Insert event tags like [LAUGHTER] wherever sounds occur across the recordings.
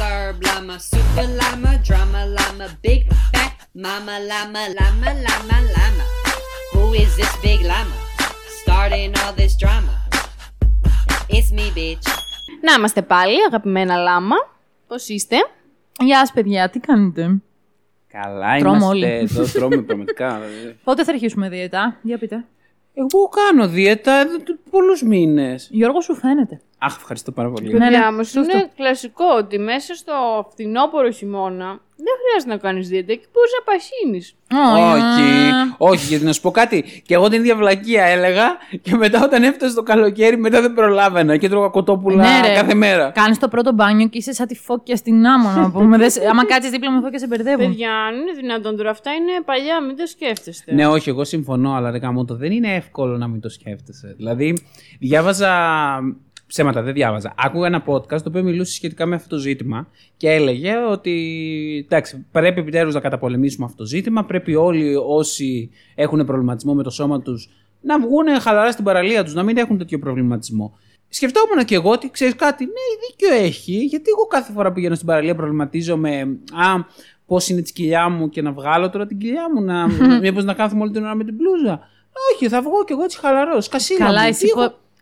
disturbed llama, super llama, drama llama, big fat mama llama, llama, llama, llama. Who is this big llama? Starting all this drama. It's me, bitch. Να είμαστε πάλι, αγαπημένα λάμα. Πώς είστε; Γεια σας, παιδιά, τι κάνετε; Καλά, Τρώμε είμαστε όλοι. εδώ, τρώμε πραγματικά. [LAUGHS] Πότε θα αρχίσουμε δίαιτα, για πείτε. Εγώ κάνω δίαιτα πολλούς μήνες. Γιώργος, σου φαίνεται. Αχ, ευχαριστώ πάρα πολύ. Ναι, ναι, είναι κλασικό ότι μέσα στο φθινόπωρο χειμώνα δεν χρειάζεται να κάνεις δίαιτα και μπορείς να πασχίνει. Όχι, όχι, γιατί να σου πω κάτι. Και εγώ την ίδια βλακεία έλεγα και μετά όταν έφτασε το καλοκαίρι, μετά δεν προλάβαινα και τρώγα κοτόπουλα ναι, κάθε μέρα. Κάνεις το πρώτο μπάνιο και είσαι σαν τη φώκια στην άμμο, να πούμε. [LAUGHS] άμα κάτσεις δίπλα με φώκια, σε μπερδεύουν. Παιδιά, αν είναι δυνατόν τώρα, αυτά είναι παλιά, μην το σκέφτεστε. Ναι, όχι, εγώ συμφωνώ, αλλά ρε το δεν είναι εύκολο να μην το σκέφτεσαι. Δηλαδή, διάβαζα ψέματα, δεν διάβαζα. Άκουγα ένα podcast το οποίο μιλούσε σχετικά με αυτό το ζήτημα και έλεγε ότι εντάξει, πρέπει επιτέλους να καταπολεμήσουμε αυτό το ζήτημα. Πρέπει όλοι όσοι έχουν προβληματισμό με το σώμα τους να βγουν χαλαρά στην παραλία τους, να μην έχουν τέτοιο προβληματισμό. Σκεφτόμουν και εγώ ότι ξέρεις κάτι, ναι, δίκιο έχει, γιατί εγώ κάθε φορά που πηγαίνω στην παραλία προβληματίζομαι. Α, πώς είναι της κοιλιά μου και να βγάλω τώρα την κοιλιά μου, να, [LAUGHS] μήπως να κάθομαι όλη την ώρα με την μπλούζα. Όχι, θα βγω κι εγώ έτσι χαλαρός. Κασίλα Καλά, εσύ,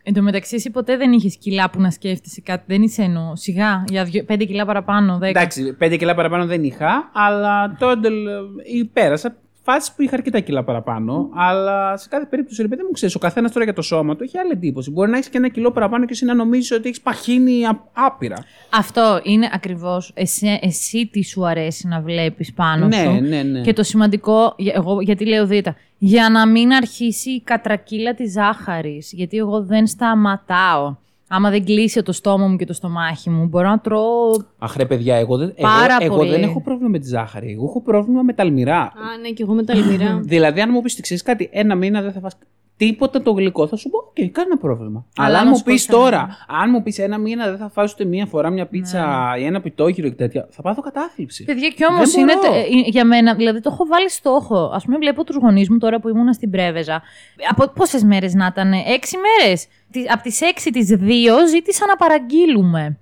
Εν τω μεταξύ, εσύ ποτέ δεν είχες κιλά που να σκέφτεσαι κάτι. Δεν είσαι εννοώ. Σιγά, για 5 κιλά παραπάνω. 10. Εντάξει, 5 κιλά παραπάνω δεν είχα, αλλά τότε ε, πέρασα φάσει που είχα αρκετά κιλά παραπάνω, αλλά σε κάθε περίπτωση, ρε παιδί μου, ξέρεις, ο καθένας τώρα για το σώμα του έχει άλλη εντύπωση. Μπορεί να έχεις και ένα κιλό παραπάνω και εσύ να νομίζεις ότι έχεις παχύνει άπειρα. Αυτό είναι ακριβώς εσύ, εσύ τι σου αρέσει να βλέπεις πάνω ναι, σου. Ναι, ναι. Και το σημαντικό, εγώ γιατί λέω δίαιτα, για να μην αρχίσει η κατρακύλα της ζάχαρης. Γιατί εγώ δεν σταματάω άμα δεν κλείσει το στόμα μου και το στομάχι μου, μπορώ να τρώω. Αχ, ρε παιδιά, εγώ δεν, εγώ, εγώ δεν έχω πρόβλημα με τη ζάχαρη. Εγώ έχω πρόβλημα με τα αλμυρά. Α, ναι, και εγώ με τα αλμυρά. [LAUGHS] δηλαδή, αν μου πεις ξέρεις κάτι, ένα μήνα δεν θα φας τίποτα το γλυκό, θα σου πω: Okay, κανένα πρόβλημα. Αλλά, αν μου πεις τώρα, αν μου πεις ένα μήνα δεν θα φας ούτε μία φορά μια πίτσα ναι. ή ένα πιτόγυρο και τέτοια, θα πάθω κατάθλιψη. Παιδιά, κι όμως είναι ε, για μένα, δηλαδή το έχω βάλει στόχο. Α πούμε, βλέπω τους γονείς μου τώρα που ήμουν στην Πρέβεζα. Από πόσες μέρες να ήταν, έξι μέρες από τις 6 τις 2 ζήτησα να παραγγείλουμε.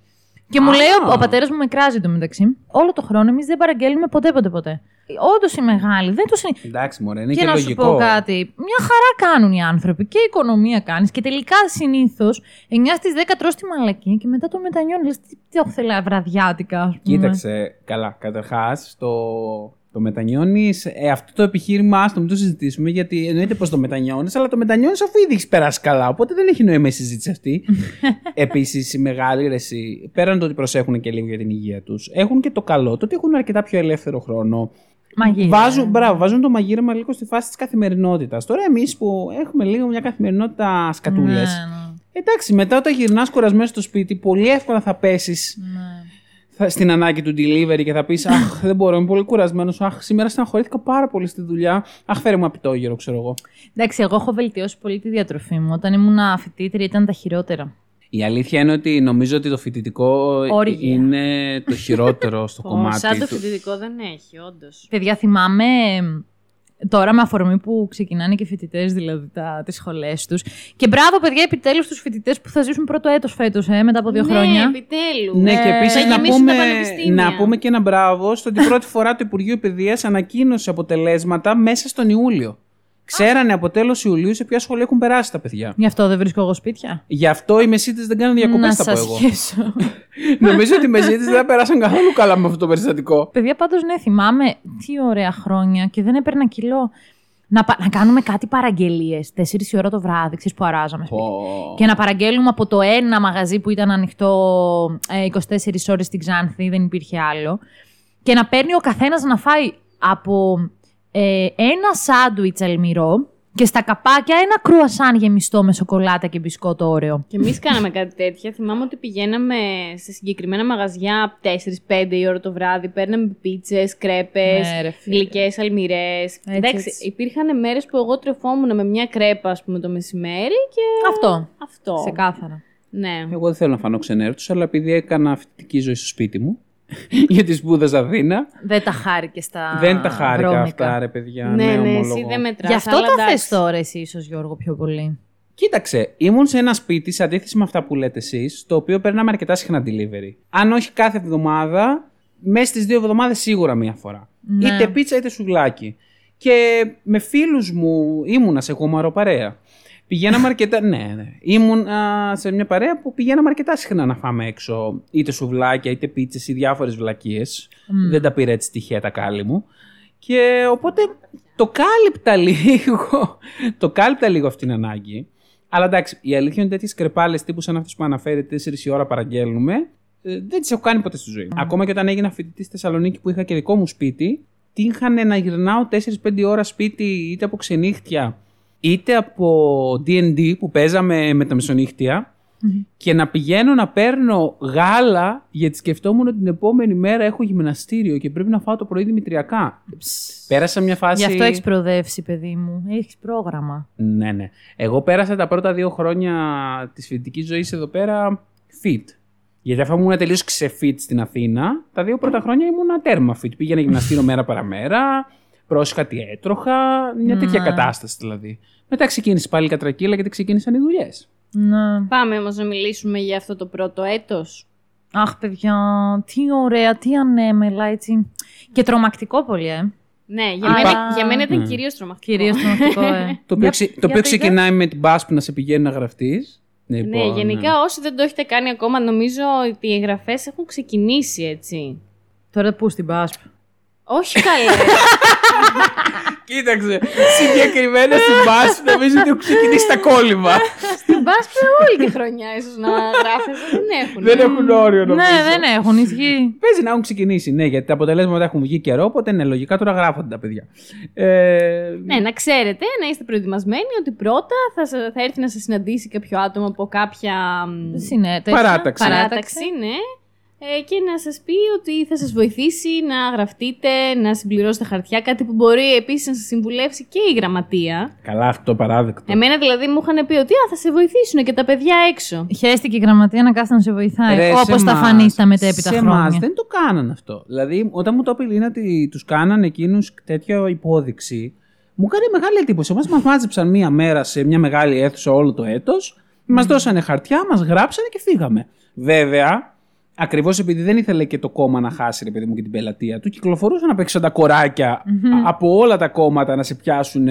Και μου λέει ο, ο πατέρας μου με κράζει το μεταξύ. Όλο το χρόνο εμείς δεν παραγγέλνουμε ποτέ, ποτέ, ποτέ. Όντως η μεγάλη, δεν το συνηθίζει. Εντάξει, μωρέ, είναι και, και να λογικό. σου πω κάτι. Μια χαρά κάνουν οι άνθρωποι και η οικονομία κάνεις. Και τελικά συνήθως 9 στις 10 τρώ τη μαλακή και μετά το μετανιώνεις. Λες τι, τι έχω θέλει βραδιάτικα, ας πούμε. Κοίταξε, καλά. Καταρχάς, το το μετανιώνεις, ε, αυτό το επιχείρημα, ας το μην το συζητήσουμε, γιατί εννοείται πως το μετανιώνεις, αλλά το μετανιώνεις αφού ήδη έχεις περάσει καλά. Οπότε δεν έχει νόημα η συζήτηση αυτή. [LAUGHS] Επίσης, η μεγάλη ρεσί, πέραν το ότι προσέχουν και λίγο για την υγεία τους, έχουν και το καλό, το ότι έχουν αρκετά πιο ελεύθερο χρόνο. Μαγείρεμα. Βάζουν, μπράβο, βάζουν το μαγείρεμα λίγο στη φάση της καθημερινότητας. Τώρα, εμείς που έχουμε λίγο μια καθημερινότητα σκατούλες. Ναι, ναι. Εντάξει, μετά όταν γυρνάς κουρασμένος στο σπίτι, πολύ εύκολα θα πέσεις. Ναι στην ανάγκη του delivery και θα πεις Αχ, δεν μπορώ, είμαι πολύ κουρασμένος. Αχ, σήμερα στεναχωρήθηκα πάρα πολύ στη δουλειά. Αχ, φέρε μου απειτόγυρο, ξέρω εγώ. Εντάξει, εγώ έχω βελτιώσει πολύ τη διατροφή μου. Όταν ήμουν φοιτήτρια ήταν τα χειρότερα. Η αλήθεια είναι ότι νομίζω ότι το φοιτητικό είναι το χειρότερο στο [LAUGHS] κομμάτι. Σαν το φοιτητικό δεν έχει, όντως. Παιδιά, θυμάμαι Τώρα με αφορμή που ξεκινάνε και φοιτητές, δηλαδή τις σχολές τους. Και μπράβο, παιδιά, επιτέλους τους φοιτητές που θα ζήσουν πρώτο έτος φέτος, ε, μετά από δύο ναι, χρόνια. επιτέλους. Ναι, και επίσης να, πούμε, να πούμε και ένα μπράβο στο ότι πρώτη φορά το Υπουργείο Παιδείας ανακοίνωσε αποτελέσματα μέσα στον Ιούλιο. Ξέρανε από τέλος Ιουλίου σε ποια σχολεία έχουν περάσει τα παιδιά. Γι' αυτό δεν βρίσκω εγώ σπίτια. Γι' αυτό οι μεσίτε δεν κάνουν διακοπές, θα πω εγώ. [LAUGHS] Νομίζω ότι οι μεσίτε δεν πέρασαν καθόλου καλά με αυτό το περιστατικό. Παιδιά, πάντως ναι, θυμάμαι τι ωραία χρόνια και δεν έπαιρνα κιλό. Να, να κάνουμε κάτι παραγγελίες 4 η ώρα το βράδυ, ξέρεις που αράζαμε σπίτι. Oh. Και να παραγγέλνουμε από το ένα μαγαζί που ήταν ανοιχτό ε, 24 ώρες στην Ξάνθη, δεν υπήρχε άλλο. Και να παίρνει ο καθένας να φάει από ε, ένα σάντουιτς αλμυρό Και στα καπάκια ένα κρουασάν γεμιστό με σοκολάτα και μπισκότο όρεο. Και εμείς κάναμε κάτι τέτοια. Θυμάμαι ότι πηγαίναμε σε συγκεκριμένα μαγαζιά 4-5 η ώρα το βράδυ. Παίρναμε πίτσες, κρέπες, Ναι, ρε φίλε. γλυκές αλμυρές. Εντάξει, έτσι. υπήρχαν μέρες που εγώ τρεφόμουν με μια κρέπα, ας πούμε, το μεσημέρι και. Αυτό. Αυτό. Ξεκάθαρα. Ναι. Εγώ δεν θέλω να φανώ ξενέρτους, αλλά επειδή έκανα φοιτητική ζωή στο σπίτι μου, [LAUGHS] γιατί σπούδαζα Αθήνα, Δεν τα χάρηκε στα δεν τα χάρηκα βρώμικα. αυτά, ρε παιδιά. Ναι, ναι, εσύ ομολογώ. δεν μετράς. Γι' αυτό αλλά τα εντάξει. θες τώρα εσύ ίσως Γιώργο πιο πολύ. Κοίταξε, ήμουν σε ένα σπίτι, σε αντίθεση με αυτά που λέτε εσείς, το οποίο περνάμε αρκετά συχνά delivery. Αν όχι κάθε εβδομάδα, μέσα στις δύο εβδομάδες σίγουρα μία φορά. Ναι. Είτε πίτσα είτε σουβλάκι. Και με φίλους μου ήμουνα σε γομαρό παρέα. Πηγαίναμε αρκετά. ναι, ναι. Ήμουν α, σε μια παρέα που πηγαίναμε αρκετά συχνά να φάμε έξω. Είτε σουβλάκια, είτε πίτσες ή διάφορες βλακίες. Δεν τα πήρα έτσι τυχαία τα κάλλη μου. Και οπότε το κάλυπτα [LAUGHS] λίγο. το κάλυπτα λίγο αυτήν την ανάγκη. Αλλά εντάξει, η αλήθεια είναι ότι τέτοιες κρεπάλες τύπου σαν αυτέ που αναφέρετε 4 η ώρα παραγγέλνουμε, ε, δεν τις έχω κάνει ποτέ στη ζωή. Ακόμα και όταν έγινα φοιτητή στη Θεσσαλονίκη που είχα και δικό μου σπίτι, τύχανε να γυρνάω 4-5 ώρα σπίτι είτε από ξενύχτια είτε από D&D που παίζαμε με τα μεσονύχτια και να πηγαίνω να παίρνω γάλα γιατί σκεφτόμουν ότι την επόμενη μέρα έχω γυμναστήριο και πρέπει να φάω το πρωί δημητριακά. Πέρασα μια φάση... Γι' αυτό έχεις προοδεύσει, παιδί μου. Έχεις πρόγραμμα. Ναι, ναι. Εγώ πέρασα τα πρώτα δύο χρόνια της φοιτητικής ζωής εδώ πέρα fit. Γιατί αφού ήμουν τελείως ξεφit στην Αθήνα, τα δύο πρώτα χρόνια ήμουν τέρμα fit. Πήγαινα γυμναστήριο μέρα παραμέρα, πρόσεχα τι έτρωχα, μια τέτοια Ναι. κατάσταση δηλαδή. Μετά ξεκίνησε πάλι η κατρακύλα γιατί ξεκίνησαν οι δουλειές. Ναι. Πάμε όμως να μιλήσουμε για αυτό το πρώτο έτος. Αχ, παιδιά, τι ωραία, τι ανέμελα, έτσι. Και τρομακτικό πολύ, ε. Ναι, για, Α, μένα, πα- για μένα ήταν Ναι. κυρίως τρομακτικό. Κυρίως τρομακτικό, ε. [LAUGHS] Το οποίο, Για- ξε- το για οποίο πείτε. ξεκινάει με την μπάσπ να σε πηγαίνει να γραφτείς. Ναι, Λοιπόν, γενικά όσοι δεν το έχετε κάνει ακόμα, νομίζω ότι οι εγγραφές έχουν ξεκινήσει έτσι. Τώρα πού στην Πάσπ. Όχι καλέ. Κοίταξε, συγκεκριμένα στην μπάσπ νομίζω ότι έχουν ξεκινήσει τα κόλληβα. Στην Πάσπα όλη τη χρονιά ίσως να γράφεσαι, δεν έχουν. Δεν έχουν όριο νομίζω. Ναι, δεν έχουν, ισχύει. Παίζει να έχουν ξεκινήσει, ναι, γιατί τα αποτελέσματα έχουν βγει καιρό, οπότε ναι, λογικά τώρα γράφονται τα παιδιά. Ε, Ναι, να ξέρετε, να είστε προετοιμασμένοι ότι πρώτα θα, σα- θα έρθει να σας συναντήσει κάποιο άτομο από κάποια μ, Συνέταιξη. Παράταξη. παράταξη, ναι. Ε, και να σας πει ότι θα σας βοηθήσει να γραφτείτε, να συμπληρώσετε χαρτιά, κάτι που μπορεί επίσης να σας συμβουλεύσει και η γραμματεία. Καλά, αυτό παράδεκτο. Εμένα δηλαδή μου είχαν πει ότι Α, θα σε βοηθήσουν και τα παιδιά έξω. Χαίστηκε η γραμματεία να κάθεται να σε βοηθάει. Ρε, Όπως σε τα εμάς- φανεί στα μετέπειτα σε χρόνια. εμάς δεν το κάνανε αυτό. Δηλαδή, όταν μου το είπε η Λίνα ότι τους κάνανε εκείνους τέτοια υπόδειξη, μου έκανε μεγάλη εντύπωση. Εμάς μας μάζεψαν μία μέρα σε μια μεγάλη αίθουσα όλο το έτος, μας δώσανε χαρτιά, μας γράψανε και φύγαμε. Βέβαια, ακριβώς επειδή δεν ήθελε και το κόμμα να χάσει, ρε παιδί μου, και την πελατεία του, κυκλοφορούσαν απ' έξω τα κοράκια α- από όλα τα κόμματα να σε πιάσουν.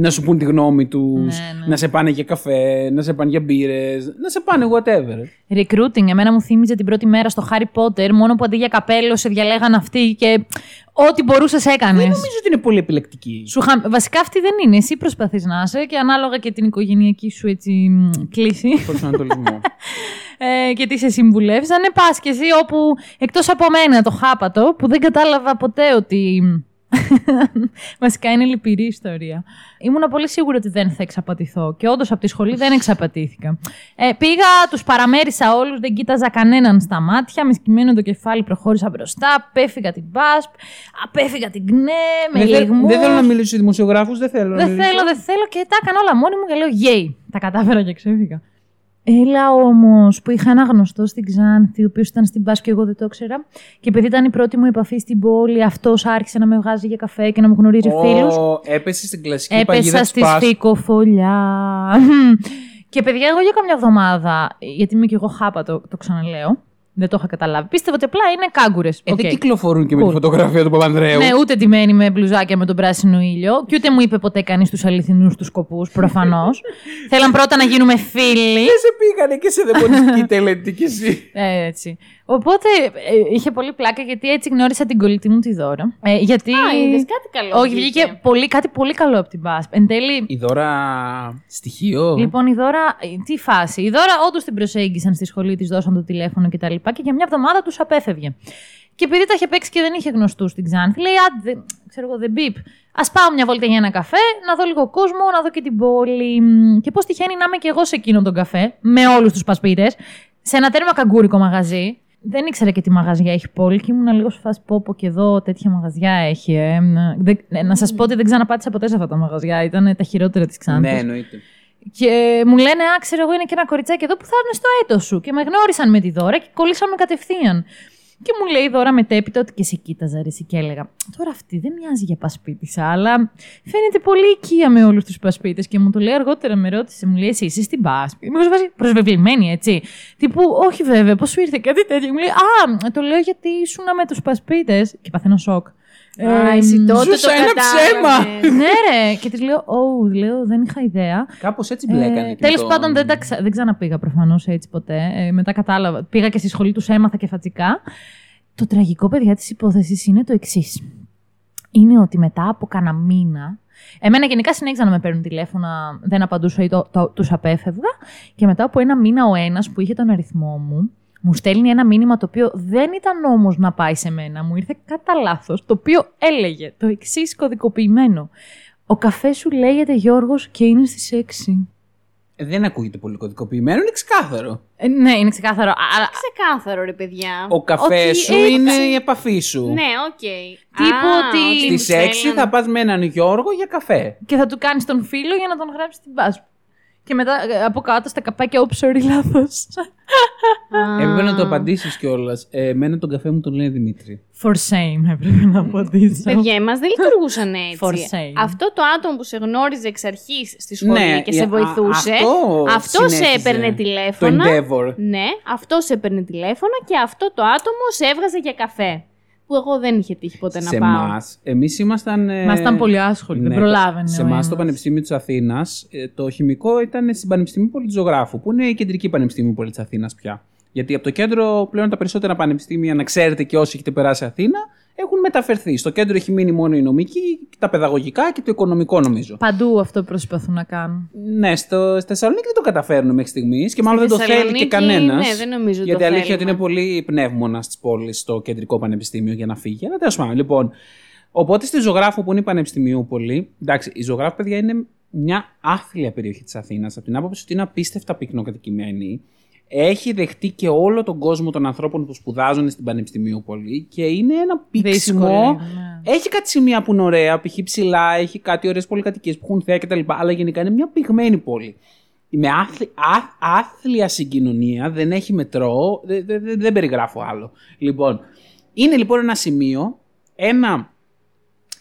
Να σου πούν τη γνώμη τους, Ναι, ναι. να σε πάνε για καφέ, να σε πάνε για μπύρες, να σε πάνε whatever. Recruiting, εμένα μου θύμιζε την πρώτη μέρα στο Harry Potter, μόνο που αντί για καπέλο σε διαλέγαν αυτοί και ό,τι μπορούσες έκανες. Δεν νομίζω ότι είναι πολύ επιλεκτική. Σου χα... Βασικά αυτή δεν είναι. Εσύ προσπαθείς να είσαι και ανάλογα και την οικογενειακή σου έτσι, μ, κλίση προσανατολισμό. [LAUGHS] ε, και τις σε συμβουλεύσανε. Πας και εσύ όπου εκτός από μένα το χάπατο που δεν κατάλαβα ποτέ ότι. [LAUGHS] Βασικά είναι λυπηρή ιστορία. Ήμουν πολύ σίγουρη ότι δεν θα εξαπατηθώ και όντως από τη σχολή δεν εξαπατήθηκα. Ε, πήγα, τους παραμέρισα όλους, δεν κοίταζα κανέναν στα μάτια. Με σκυμμένο το κεφάλι προχώρησα μπροστά. Απέφυγα την μπάσπ, απέφυγα την ΚΝΕ, με δεν, θέλ- λιγμούς. δεν θέλω να μιλήσω σε δημοσιογράφους, δεν θέλω. να Δεν μιλήσω. θέλω, δεν θέλω και τα έκανα όλα μόνη μου και λέω γέι. Τα κατάφερα και ξέφυγα. Έλα όμως που είχα ένα γνωστό στην Ξάνθη, ο οποίος ήταν στην Πάσχη και εγώ δεν το ήξερα. Και επειδή ήταν η πρώτη μου επαφή στην πόλη, αυτός άρχισε να με βγάζει για καφέ και να μου γνωρίζει Ω, φίλους. Έπεσε στην κλασική παγίδα Έπεσα της στη Πάσχας. σφικοφολιά. [LAUGHS] και παιδιά, εγώ για καμιά εβδομάδα, γιατί είμαι και εγώ χάπα, το, το ξαναλέω. Δεν το είχα καταλάβει. Πίστευα ότι απλά είναι κάγκουρες. Ε, δεν κυκλοφορούν και με τη φωτογραφία του Παπανδρέου. Ναι, ούτε τιμένη με μπλουζάκια με τον πράσινο ήλιο. Και ούτε μου είπε ποτέ κανείς τους αληθινούς τους σκοπούς, προφανώς. [LAUGHS] Θέλαν πρώτα να γίνουμε φίλοι. Δεν σε πήγανε και σε δαιμονιστική [LAUGHS] τελετή κι εσύ. Ε, έτσι. Οπότε ε, είχε πολύ πλάκα γιατί έτσι γνώρισα την κολλητή μου τη δώρα. Ε, γιατί. Α, είδες κάτι καλό Όχι, βγήκε. βγήκε πολύ, κάτι πολύ καλό από την Μπάσπ. Εν τέλει, Η δώρα στοιχείο. Λοιπόν, η Δώρα, ε, τι φάση. Η Δώρα όντως την προσέγγισαν στη σχολή, της δώσαν το τηλέφωνο κτλ. Και, και για μια εβδομάδα τους απέφευγε. Και επειδή τα είχε παίξει και δεν είχε γνωστούς στην Ξάνθη, λέει: Άντε, ξέρω εγώ, δεν μπίπ. Α πάω μια βόλτα για ένα καφέ, να δω λίγο κόσμο, να δω και την πόλη. Και πώς τυχαίνει να είμαι και εγώ σε εκείνον τον καφέ, με όλους τους πασπίτες, σε ένα τέρμα καγκούρικο μαγαζί. Δεν ήξερα και τι μαγαζιά έχει πόλη και ήμουν λίγο σε φάση πόπο και εδώ τέτοια μαγαζιά έχει. Ε. Δεν- ε, να σας πω ότι δεν ξαναπάτησα ποτέ σε αυτά τα μαγαζιά. Ήταν τα χειρότερα της Ξάνθη. Ναι, εννοείται. Και μου λένε, Α, ξέρω εγώ, είναι και ένα κοριτσάκι εδώ που θα είναι στο έτος σου. Και με γνώρισαν με τη δώρα και κολλήσαμε κατευθείαν. Και μου λέει η δώρα μετέπειτα ότι και σε κοίταζα, ρε, εσύ, και έλεγα. Τώρα αυτή δεν μοιάζει για πασπίτησα, αλλά φαίνεται πολύ οικία με όλους τους πασπίτες. Και μου το λέει αργότερα, με ρώτησε, μου λέει, Εσύ είσαι στην πάσπη. Είμαι βάζει προσβεβλημένη, έτσι. Τύπου, Όχι βέβαια, πώς σου ήρθε κάτι τέτοιο; Μου λέει, Α, το λέω γιατί ήσουν με τους πασπίτες. Και παθαίνω σοκ. Α, Ε, εσύ τότε ζούσα το ένα κατάλαβες. ναι, ρε. Και της λέω, Ω, λέω, δεν είχα ιδέα. Κάπως έτσι μπλέκανε. Ε, και Τέλος το- πάντων, δεν, τα ξα... δεν ξαναπήγα προφανώς έτσι ποτέ. Ε, μετά κατάλαβα. Πήγα και στη σχολή τους, έμαθα και φατσικά. Το τραγικό, παιδιά, της υπόθεσης είναι το εξής. Είναι ότι μετά από κάνα μήνα. Εμένα γενικά συνέχιζαν να με παίρνουν τηλέφωνα, δεν απαντούσα ή το, το, τους απέφευγα. Και μετά από ένα μήνα ο ένας που είχε τον αριθμό μου, μου στέλνει ένα μήνυμα το οποίο δεν ήταν όμως να πάει σε μένα. Μου ήρθε κατά λάθος, το οποίο έλεγε το εξής κωδικοποιημένο. Ο καφέ σου λέγεται Γιώργος και είναι στις 6. Ε, Δεν ακούγεται πολύ κωδικοποιημένο, είναι ξεκάθαρο. Ε, ναι, είναι ξεκάθαρο. Αλλά Ξεκάθαρο, ρε παιδιά. Ο καφέ Ότι σου έτσι- είναι η επαφή σου. Ναι, οκ. Τύπου Α, ότι- ότι Στις μου 6 στέλνουν- θα πας με έναν Γιώργο για καφέ. και θα του κάνεις τον φίλο για να τον γράψεις την πάσπη. Και μετά ε, από κάτω στα καπάκια, όψο sorry, λάθος. Α. Έπρεπε να το απαντήσεις κιόλας. Ε, εμένα τον καφέ μου τον λέει Δημήτρη. For shame έπρεπε να απαντήσω. Παιδιά, εμάς δεν λειτουργούσαν For έτσι. shame. Αυτό το άτομο που σε γνώριζε εξ αρχής στη σχολή Ναι, και ε, σε α- βοηθούσε. αυτό αυτό σε συνέχιζε. έπαιρνε Το τηλέφωνα. Endeavor. Ναι, αυτό σε έπαιρνε τηλέφωνα και αυτό το άτομο σε έβγαζε για καφέ. Που εγώ δεν είχε τύχει ποτέ σε να πάω. εμά, εμείς ήμασταν. ε, Μας ήταν πολύ άσχολοι, δεν ναι, προλάβαινε. Σε ο εμά ένας. το Πανεπιστήμιο της Αθήνας, το χημικό ήταν στην Πανεπιστήμιο Πολιτζογράφου, που είναι η κεντρική Πανεπιστήμιο Πόλη τη Αθήνας πια. Γιατί από το κέντρο πλέον τα περισσότερα πανεπιστήμια, να ξέρετε και όσοι έχετε περάσει Αθήνα, έχουν μεταφερθεί. Στο κέντρο έχει μείνει μόνο η νομική, τα παιδαγωγικά και το οικονομικό νομίζω. Παντού αυτό προσπαθούν να κάνουν. Ναι, στο, στη Θεσσαλονίκη δεν το καταφέρνουν μέχρι στιγμής και μάλλον δεν το θέλει και Θεσσαλονίκη, κανένας. ναι, δεν νομίζω Γιατί το αλήθεια ότι θέλουμε. είναι πολύ πνεύμονα τη πόλη στο κεντρικό πανεπιστήμιο για να φύγει. Αλλά τέλος πάντων, λοιπόν. Οπότε στη ζωγράφο που είναι η Πανεπιστημιούπολη, εντάξει, η ζωγράφο, παιδιά, είναι μια άθλια περιοχή της Αθήνας. Από την άποψη ότι είναι απίστευτα πυκνοκατοικημένη. Έχει δεχτεί και όλο τον κόσμο των ανθρώπων που σπουδάζουν στην Πανεπιστημιούπολη και είναι ένα πήξιμο. Δύσκολο. ναι. Έχει κάτι σημεία που είναι ωραία, π.χ. ψηλά, έχει κάτι ωραίες πολυκατοικίες που έχουν θέα κτλ. Αλλά γενικά είναι μια πυγμένη πόλη. Με άθλη, α- άθλια συγκοινωνία, δεν έχει μετρό, δεν, δεν, δεν- δεν περιγράφω άλλο. Λοιπόν, είναι λοιπόν ένα σημείο, ένα,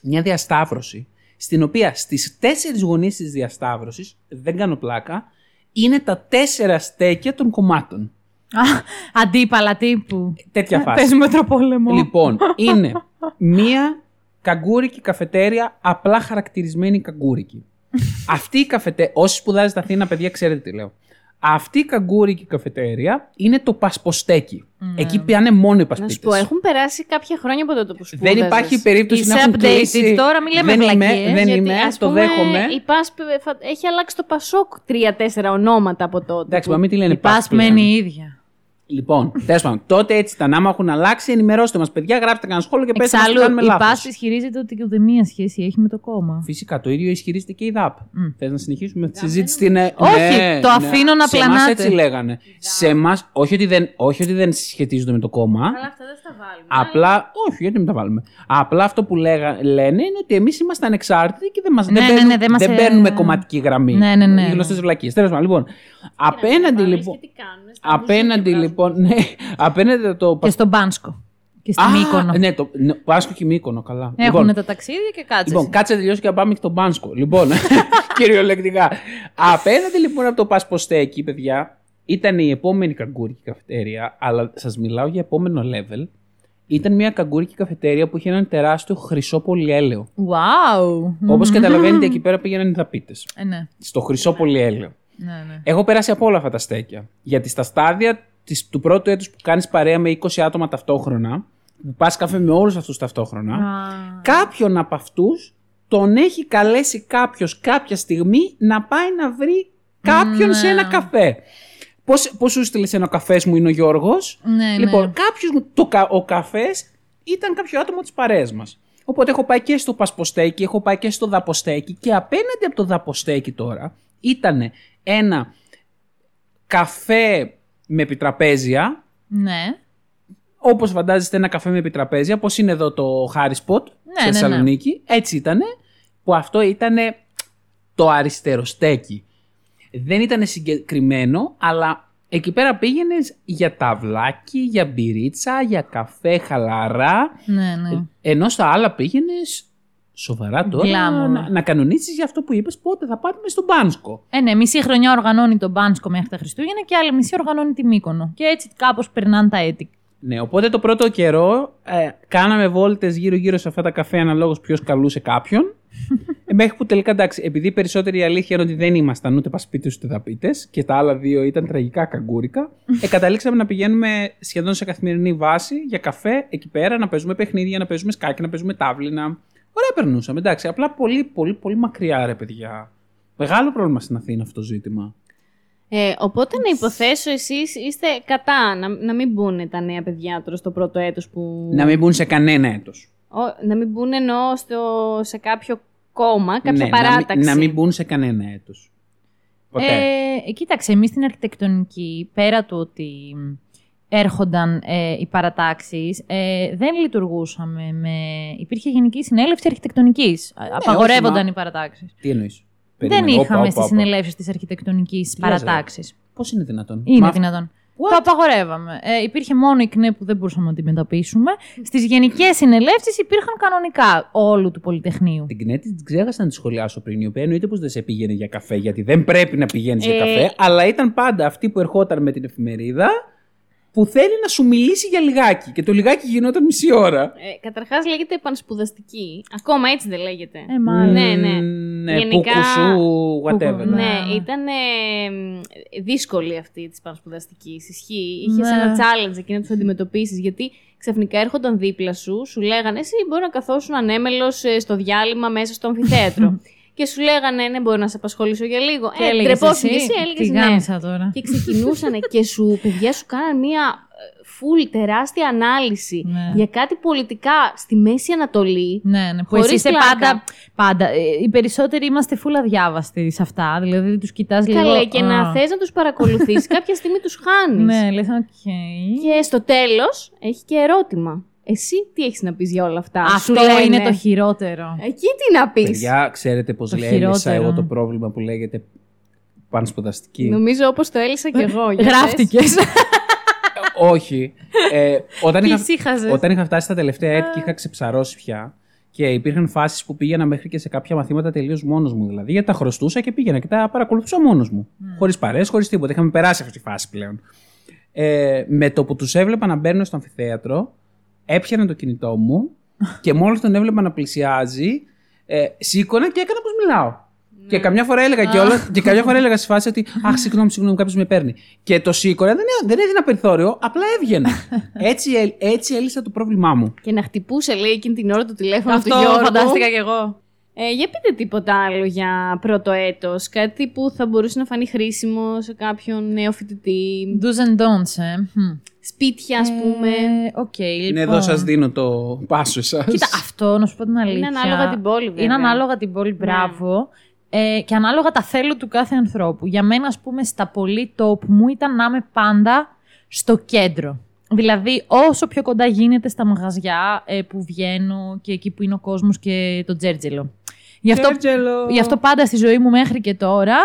μια διασταύρωση, στην οποία στις τέσσερις γωνίες της διασταύρωσης, δεν κάνω πλάκα, είναι τα τέσσερα στέκια των κομμάτων. Α, Αντίπαλα τύπου. Τέτοια φάση. Πες με τροπόλεμο. Λοιπόν, είναι μία καγκούρικη καφετέρια, απλά χαρακτηρισμένη καγκούρικη. [LAUGHS] Αυτή η καφετέρια, όσοι σπουδάζετε στην Αθήνα, παιδιά, ξέρετε τι λέω. Αυτή η καγκούρικη καφετέρια είναι το πασποστέκι. Εκεί πιάνε μόνο οι Να σου πασπίτες. πω, έχουν περάσει κάποια χρόνια από τότε που σπούδαζες. Δεν υπάρχει περίπτωση Είσαι να έχουν updated κλείσει. τώρα, μη λέμε δεν είμαι, βλακίες. δεν Γιατί, είμαι, ας το πούμε, δέχομαι. Η ΠΑΣΠ φα- έχει αλλάξει το ΠΑΣΟΚ τρία-τέσσερα ονόματα από τότε. Εντάξει, που- μα μην τη λένε Η πας πλέον. μένει η ίδια. Λοιπόν, τέλος πάντων, τότε έτσι ήταν. Άμα έχουν αλλάξει, ενημερώστε μας, παιδιά, γράψτε κανένα σχόλιο και πέστε μας τι Εξάλλου, κάνουμε η λάθος. ΠΑΣ ισχυρίζεται ότι και ούτε μία σχέση έχει με το κόμμα. Φυσικά, το ίδιο ισχυρίζεται και η ΔΑΠ. Μμ. Θες να συνεχίσουμε τη συζήτηση; στην. ε, Όχι, ναι, το αφήνω να σε εμάς πλανάτε. έτσι λέγανε. Σε εμάς, όχι, ότι δεν- όχι ότι δεν σχετίζονται με το κόμμα. Αλλά αυτά δεν στα βάλουμε. Απλά, όχι, γιατί μην τα βάλουμε. Απλά αυτό που λέγα, λένε είναι ότι εμείς είμαστε ανεξάρτητοι και δεν, μας, Ναι, δεν, ναι, παίρνουμε, ναι, δεν μας, δεν ε, παίρνουμε κομματική γραμμή. Ναι, ναι, ναι, Οι γνωστές ναι. βλακίες. Τέλος πάντων, λοιπόν. Απέναντι λοιπόν. Απέναντι λοιπόν. Ναι, απέναντι το. Και στον Πάνσκο. Και στη Α, Μύκονο. Ναι, το, ναι, Πάσκο και Μύκονο, καλά. Έχουν Λοιπόν, τα ταξίδια και κάτσε. Λοιπόν, κάτσε να τελειώσει και να πάμε και στον Πάνσκο. Λοιπόν, [LAUGHS] κυριολεκτικά. Απέναντι λοιπόν από το Πασποστέκι, παιδιά, ήταν η επόμενη καγκούρικη καφετέρια, αλλά σας μιλάω για επόμενο level. Ήταν μια καγκούρικη καφετέρια που είχε έναν τεράστιο χρυσό πολυέλαιο. Wow. Όπως καταλαβαίνετε, εκεί πέρα πήγαιναν οι δαπίτες. Ε, ναι. Στο χρυσό πολυέλαιο. Ναι, ναι. Έχω περάσει από όλα αυτά τα στέκια. Γιατί στα στάδια της, του πρώτου έτους που κάνεις παρέα με 20 άτομα ταυτόχρονα, που πας καφέ με όλους αυτούς ταυτόχρονα, Α. κάποιον από αυτούς τον έχει καλέσει κάποιος κάποια στιγμή να πάει να βρει κάποιον Ναι. σε ένα καφέ. Πώς, πώς σου στείλε ένα καφές μου είναι ο Γιώργος; Ναι, ναι. Λοιπόν, κάποιος, μου- το, κα- ο καφές ήταν κάποιο άτομο της παρέας μας. Οπότε έχω πάει και στο πασποστέκι, έχω πάει και στο δαποστέκι και απέναντι από το δαποστέκι τώρα ήταν ένα καφέ με επιτραπέζια, Ναι. όπως φαντάζεστε ένα καφέ με επιτραπέζια, όπως είναι εδώ το Harry Spot Ναι, στη ναι, ναι. Θεσσαλονίκη. Έτσι ήτανε, που αυτό ήτανε το αριστεροστέκι. Δεν ήταν συγκεκριμένο, αλλά εκεί πέρα πήγαινες για ταυλάκι, για μπυρίτσα, για καφέ χαλαρά. Ναι, ναι. Ενώ στα άλλα πήγαινες σοβαρά τώρα Glamour. να, να κανονίσεις για αυτό που είπες πότε θα πάμε στον Πάνσκο. Ε, ναι, μισή χρονιά οργανώνει τον Μπάνσκο μέχρι τα Χριστούγεννα και άλλη μισή οργανώνει τη Μύκονο. Και έτσι κάπως περνάνε τα έτη. Ναι, οπότε το πρώτο καιρό ε, κάναμε βόλτες γύρω-γύρω σε αυτά τα καφέ αναλόγως ποιος καλούσε κάποιον. ε, μέχρι που τελικά εντάξει, επειδή η περισσότερη αλήθεια είναι ότι δεν ήμασταν ούτε πασπίτες ούτε δαπίτες και τα άλλα δύο ήταν τραγικά καγκούρικα, ε, καταλήξαμε να πηγαίνουμε σχεδόν σε καθημερινή βάση για καφέ εκεί πέρα, να παίζουμε παιχνίδια, να παίζουμε σκάκι, να παίζουμε τάβλινα. Ωραία περνούσαμε, εντάξει. Απλά πολύ, πολύ, πολύ μακριά, ρε παιδιά. Μεγάλο πρόβλημα στην Αθήνα αυτό το ζήτημα. Ε, οπότε να υποθέσω εσείς είστε κατά να, να μην μπουν τα νέα παιδιά τώρα στο πρώτο έτος που... Να μην μπουν σε κανένα έτος. Ο- να μην μπουν εννοώ στο, σε κάποιο κόμμα, κάποια Ναι, να μην- παράταξη. Να μην, μπουν σε κανένα έτος. Ποτέ. Ε, κοίταξε, εμείς στην αρχιτεκτονική, πέρα του ότι έρχονταν ε, οι παρατάξεις, ε, δεν λειτουργούσαμε με... Υπήρχε Γενική Συνέλευση Αρχιτεκτονικής. Α- Απαγορεύονταν Ναι, όχι, μα- οι παρατάξεις. Τι εννοείς; Δεν Περίμενε. Όπα, είχαμε όπα, στις όπα. συνελεύσεις της αρχιτεκτονικής Τι λες, ρε. παρατάξεις. Πώς είναι δυνατόν; Είναι Μα- δυνατόν. What? Το απαγορεύαμε. Ε, υπήρχε μόνο η ΚΝΕ που δεν μπορούσαμε να αντιμετωπίσουμε. Στις γενικές συνελεύσεις υπήρχαν κανονικά όλου του Πολυτεχνείου. Την Κνέτη την ξέχασα να τη σχολιάσω πριν, η οποία εννοείται πως δεν σε πήγαινε για καφέ, γιατί δεν πρέπει να πηγαίνεις για Ε, καφέ, αλλά ήταν πάντα αυτή που ερχόταν με την εφημερίδα που θέλει να σου μιλήσει για λιγάκι. Και το λιγάκι γινόταν μισή ώρα. Ε, καταρχάς λέγεται επανσπουδαστική. Ακόμα έτσι δεν λέγεται. Ε, μάλλον. Ναι, ναι. Ναι, Γενικά- Πούκουσου, whatever. Πούκου- Ναι, Ναι. ήταν ε, μ, δύσκολη αυτή της πανσπουδαστική. Ισχύει. Είχε Ναι. ένα challenge εκεί να του αντιμετωπίσεις. Γιατί ξαφνικά έρχονταν δίπλα σου, σου λέγανε Εσύ μπορεί να καθόσουν ανέμελος στο διάλειμμα μέσα στο αμφιθέατρο. [LAUGHS] και σου λέγανε Ναι, μπορεί να σε απασχολήσω για λίγο. Και ε, έλεγες ντρεπόσουν εσύ, και εσύ, έλεγες τι ναι. γάμισα τώρα. Και ξεκινούσαν και σου, [LAUGHS] παιδιά, σου κάναν μία full τεράστια ανάλυση Ναι. για κάτι πολιτικά στη Μέση Ανατολή. Ναι, ναι. Που Χωρίς εσύ είσαι πλάκα. πάντα. πάντα ε, οι περισσότεροι είμαστε φούλα διάβαστοι σε αυτά. Δηλαδή τους κοιτάς λίγο. Καλέ, και να α, θες να τους παρακολουθείς, [LAUGHS] κάποια στιγμή τους χάνεις. Ναι, λες, οκ. Και στο τέλος έχει και ερώτημα. Εσύ τι έχεις να πεις για όλα αυτά; Αυτό Σου λένε. είναι το χειρότερο. Εκεί τι να πεις; Παιδιά, ξέρετε πώς Το έλυσα χειρότερο. εγώ το πρόβλημα που λέγεται πανσπουδαστική. Νομίζω όπως το έλυσα και εγώ. για Γράφτηκες. Όχι. Ε, όταν, Και είχα, ησύχαζες. όταν είχα φτάσει στα τελευταία έτη και είχα ξεψαρώσει πια και υπήρχαν φάσεις που πήγαινα μέχρι και σε κάποια μαθήματα τελείως μόνος μου. Δηλαδή, γιατί τα χρωστούσα και πήγαινα και τα παρακολουθούσα μόνος μου. Ναι. Χωρίς παρέ, χωρίς τίποτα. Είχαμε περάσει αυτή τη φάση πλέον. Ε, με το που τους έβλεπα να μπαίνουν στο αμφιθέατρο, έπιανα το κινητό μου [LAUGHS] και μόλις τον έβλεπα να πλησιάζει, ε, σήκωνα και έκανα πως μιλάω. Ναι. Και καμιά φορά έλεγα κιόλας, και καμιά φορά [LAUGHS] έλεγα στη φάση ότι Αχ, συγγνώμη, συγγνώμη, κάποιος με παίρνει. Και το σήκωνα, δεν, δεν έδινα περιθώριο, απλά έβγαινα. [LAUGHS] έτσι, ε- έτσι έλυσα το πρόβλημά μου. Και να χτυπούσε, λέει, εκείνη την ώρα το τηλέφωνο Αυτό του Γιώργου. φαντάστηκα κι εγώ. Ε, για πείτε τίποτα άλλο για πρώτο έτος. Κάτι που θα μπορούσε να φανεί χρήσιμο σε κάποιον νέο φοιτητή. Do's and don'ts, ε. Μμ. Σπίτια, ας πούμε. Ε, Οκ, Είναι λοιπόν. εδώ σας δίνω το πάσο εσά. Κοίτα, αυτό να σου πω την αλήθεια. Είναι ανάλογα την πόλη, βέβαια. Είναι ανάλογα την πόλη, μπράβο. Ε, και ανάλογα τα θέλω του κάθε ανθρώπου. Για μένα, ας πούμε, στα πολύ top μου ήταν να είμαι πάντα στο κέντρο. Δηλαδή, όσο πιο κοντά γίνεται στα μαγαζιά ε, που βγαίνω και εκεί που είναι ο κόσμος και το τζέρτζελο. Γι' αυτό, γι' αυτό πάντα στη ζωή μου μέχρι και τώρα,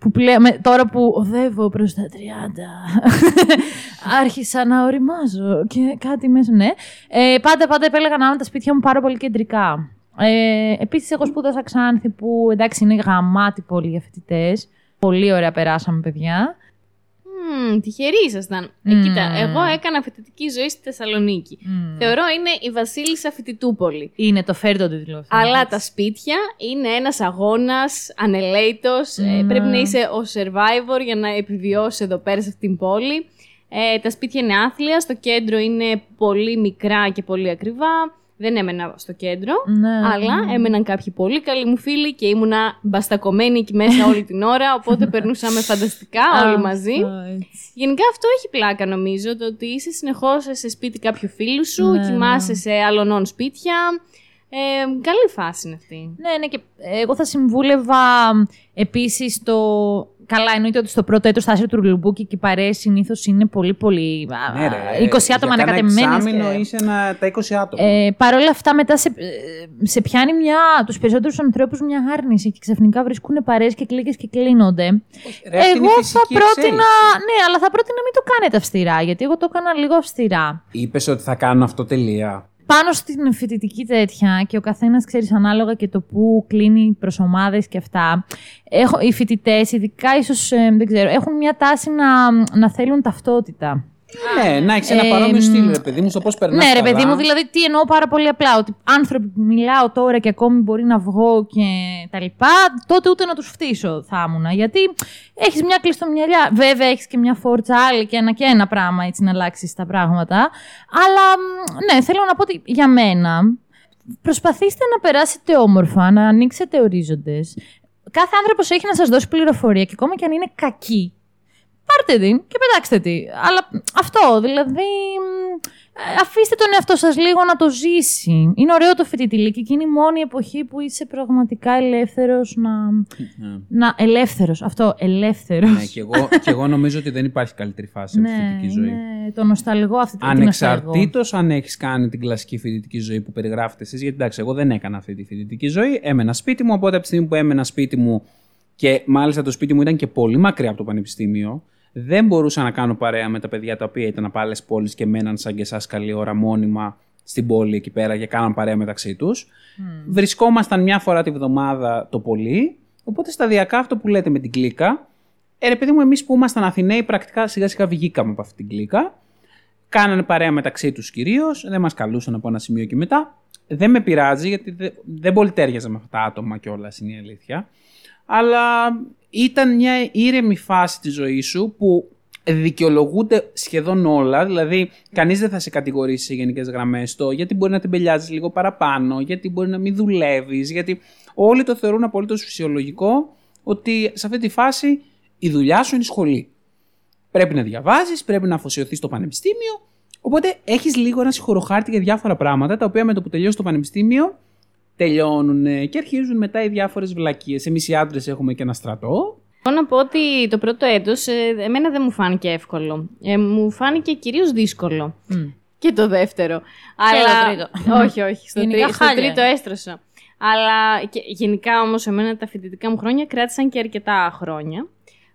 που πλέον, με- τώρα που οδεύω προς τα 30, [LAUGHS] άρχισα να οριμάζω και κάτι μέσα, ναι. Ε, πάντα, πάντα επέλεγα να είμαι τα σπίτια μου πάρα πολύ κεντρικά. Ε, επίσης, εγώ σπούδασα Ξάνθη που εντάξει είναι γαμάτη πόλη για φοιτητές. Πολύ ωραία περάσαμε, παιδιά. Μμμ, τυχεροί ήσασταν. Ε, Μμμ. κοίτα, εγώ έκανα φοιτητική ζωή στη Θεσσαλονίκη. Μμ. Θεωρώ είναι η βασίλισσα φοιτητούπολη. Είναι το φέρει τον τίτλο. αυτό. Αλλά τα σπίτια είναι ένας αγώνας ανελαίτος. Ε, Ναι. πρέπει να είσαι ο survivor για να επιβιώσεις εδώ πέρα σε αυτήν την πόλη. Ε, τα σπίτια είναι άθλια, στο κέντρο είναι πολύ μικρά και πολύ ακριβά. Δεν έμενα στο κέντρο, Ναι. αλλά έμεναν κάποιοι πολύ καλοί μου φίλοι και ήμουνα μπαστακωμένη εκεί μέσα όλη την ώρα, οπότε [LAUGHS] περνούσαμε φανταστικά όλοι μαζί. Αυτό, έτσι. Γενικά αυτό έχει πλάκα νομίζω, το ότι είσαι συνεχώς σε σπίτι κάποιου φίλου σου, Ναι, κοιμάσαι σε άλλων σπίτια. Ε, καλή φάση είναι αυτή. Ναι, ναι, και εγώ θα συμβούλευα επίσης το. Καλά, εννοείται ότι στο πρώτο έτος θα είσαι του Ρουλουμπούκι και οι παρέες συνήθως είναι πολύ, πολύ. α, Ναι, ρε. 20 άτομα για κάνα ανακατεμένες εξάμηνο και- είσαι ένα, τα 20 άτομα. Ε, Παρ' όλα αυτά, μετά σε, ε, σε πιάνει μια, τους περισσότερους ανθρώπους μια άρνηση και ξαφνικά βρίσκουν παρέες και κλίκες και κλείνονται. Ρε, αυτή είναι η εγώ θα φυσική πρότεινα. εξέλιξη. Ναι, αλλά θα πρότεινα να μην το κάνετε αυστηρά, γιατί εγώ το έκανα λίγο αυστηρά. Είπες ότι θα κάνω αυτό τελεία. Πάνω στην φοιτητική τέτοια και ο καθένας ξέρεις ανάλογα και το που κλείνει προς ομάδες και αυτά. Έχω, οι φοιτητές, ειδικά ίσως δεν ξέρω, έχουν μια τάση να, να θέλουν ταυτότητα. Ναι, να έχεις ένα Ε, παρόμοιο μ, στυλ, ρε παιδί μου, στο πώς περνάς. ναι, ρε παιδί μου, δηλαδή τι εννοώ πάρα πολύ απλά. Ότι άνθρωποι που μιλάω τώρα και ακόμη μπορεί να βγω και τα λοιπά, τότε ούτε να τους φτύσω θα ήμουν. Γιατί έχεις μια κλειστομυαλιά. Βέβαια, έχεις και μια φόρτσα άλλη και ένα και ένα πράγμα έτσι να αλλάξεις τα πράγματα. Αλλά μ, ναι, θέλω να πω ότι για μένα προσπαθήστε να περάσετε όμορφα, να ανοίξετε ορίζοντες. Κάθε άνθρωπος έχει να σας δώσει πληροφορία και ακόμα και αν είναι κακή, πάρτε την και πετάξτε τη. Αλλά αυτό, δηλαδή. μ, ε, Αφήστε τον εαυτό σας λίγο να το ζήσει. Είναι ωραίο το φοιτητηλίκι και είναι η μόνη εποχή που είσαι πραγματικά ελεύθερος να... να ελεύθερος, αυτό, ελεύθερος. Ναι, και εγώ, και εγώ νομίζω ότι δεν υπάρχει καλύτερη φάση από τη φοιτητική ζωή. είναι το νοσταλγό αυτή τη νοσταλγό. Ανεξαρτήτως αν έχεις κάνει την κλασική φοιτητική ζωή που περιγράφετε εσείς, γιατί εντάξει, εγώ δεν έκανα αυτή τη φοιτητική ζωή. Έμενα σπίτι μου, οπότε από τη στιγμή που έμενα σπίτι μου και μάλιστα το σπίτι μου ήταν και πολύ μακριά από το πανεπιστήμιο, δεν μπορούσα να κάνω παρέα με τα παιδιά τα οποία ήταν από άλλε πόλεις και μέναν σαν και εσάς καλή ώρα μόνιμα στην πόλη εκεί πέρα και κάναν παρέα μεταξύ τους. Βρισκόμασταν μια φορά τη βδομάδα το πολύ. Οπότε σταδιακά αυτό που λέτε με την κλίκα. Ε, ρε παιδί μου, εμείς που ήμασταν Αθηναίοι, πρακτικά σιγά σιγά βγήκαμε από αυτή την κλίκα. Κάνανε παρέα μεταξύ τους κυρίως, δεν μας καλούσαν από ένα σημείο και μετά. Δεν με πειράζει, γιατί δε- δεν πολύ τέριαζα με αυτά τα άτομα κιόλας, είναι η αλήθεια. Αλλά ήταν μια ήρεμη φάση της ζωής σου που δικαιολογούνται σχεδόν όλα. Δηλαδή, κανείς δεν θα σε κατηγορήσει σε γενικές γραμμές το γιατί μπορεί να την πελιάζεις λίγο παραπάνω, γιατί μπορεί να μην δουλεύεις, γιατί όλοι το θεωρούν απολύτως φυσιολογικό ότι σε αυτή τη φάση η δουλειά σου είναι η σχολή. Πρέπει να διαβάζεις, πρέπει να αφοσιωθείς στο πανεπιστήμιο. Οπότε έχεις λίγο ένα συγχωροχάρτη για διάφορα πράγματα τα οποία με το που τελειώσει το πανεπιστήμιο τελειώνουν ε, και αρχίζουν μετά οι διάφορες βλακίες. Εμείς οι άντρες έχουμε και ένα στρατό. Εγώ να πω ότι το πρώτο έτος ε, εμένα δεν μου φάνηκε εύκολο. Ε, μου φάνηκε κυρίως δύσκολο. Και το δεύτερο. Αλλά... το τρίτο. όχι, όχι. Στο, Γενικά τρί- στο χάλια τρίτο είναι. έστρωσα. Αλλά και, γενικά όμως εμένα τα φοιτητικά μου χρόνια κράτησαν και αρκετά χρόνια.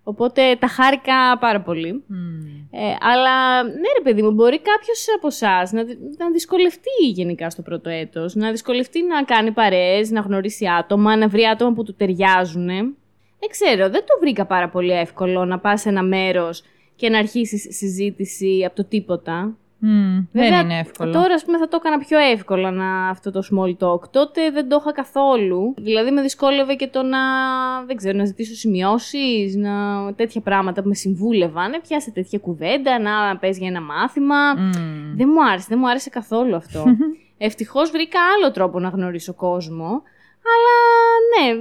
Οπότε τα χάρηκα πάρα πολύ. Ε, αλλά ναι, ρε παιδί μου, μπορεί κάποιος από εσάς να, δυ- να δυσκολευτεί γενικά στο πρώτο έτος, να δυσκολευτεί να κάνει παρέες, να γνωρίσει άτομα, να βρει άτομα που του ταιριάζουν. Δεν ξέρω, δεν το βρήκα πάρα πολύ εύκολο να πας σε ένα μέρος και να αρχίσεις συζήτηση από το τίποτα. Μμμ, δεν Βέβαια, είναι εύκολο. Τώρα, ας πούμε, θα το έκανα πιο εύκολα να, αυτό το small talk. Τότε δεν το είχα καθόλου. Δηλαδή, με δυσκόλευε και το να, δεν ξέρω, να ζητήσω σημειώσεις, να... τέτοια πράγματα που με συμβούλευαν. Ε, Πιάσε τέτοια κουβέντα, να πες για ένα μάθημα. Μμμ. Δεν μου άρεσε, δεν μου άρεσε καθόλου αυτό. [LAUGHS] Ευτυχώς βρήκα άλλο τρόπο να γνωρίσω κόσμο. Αλλά ναι,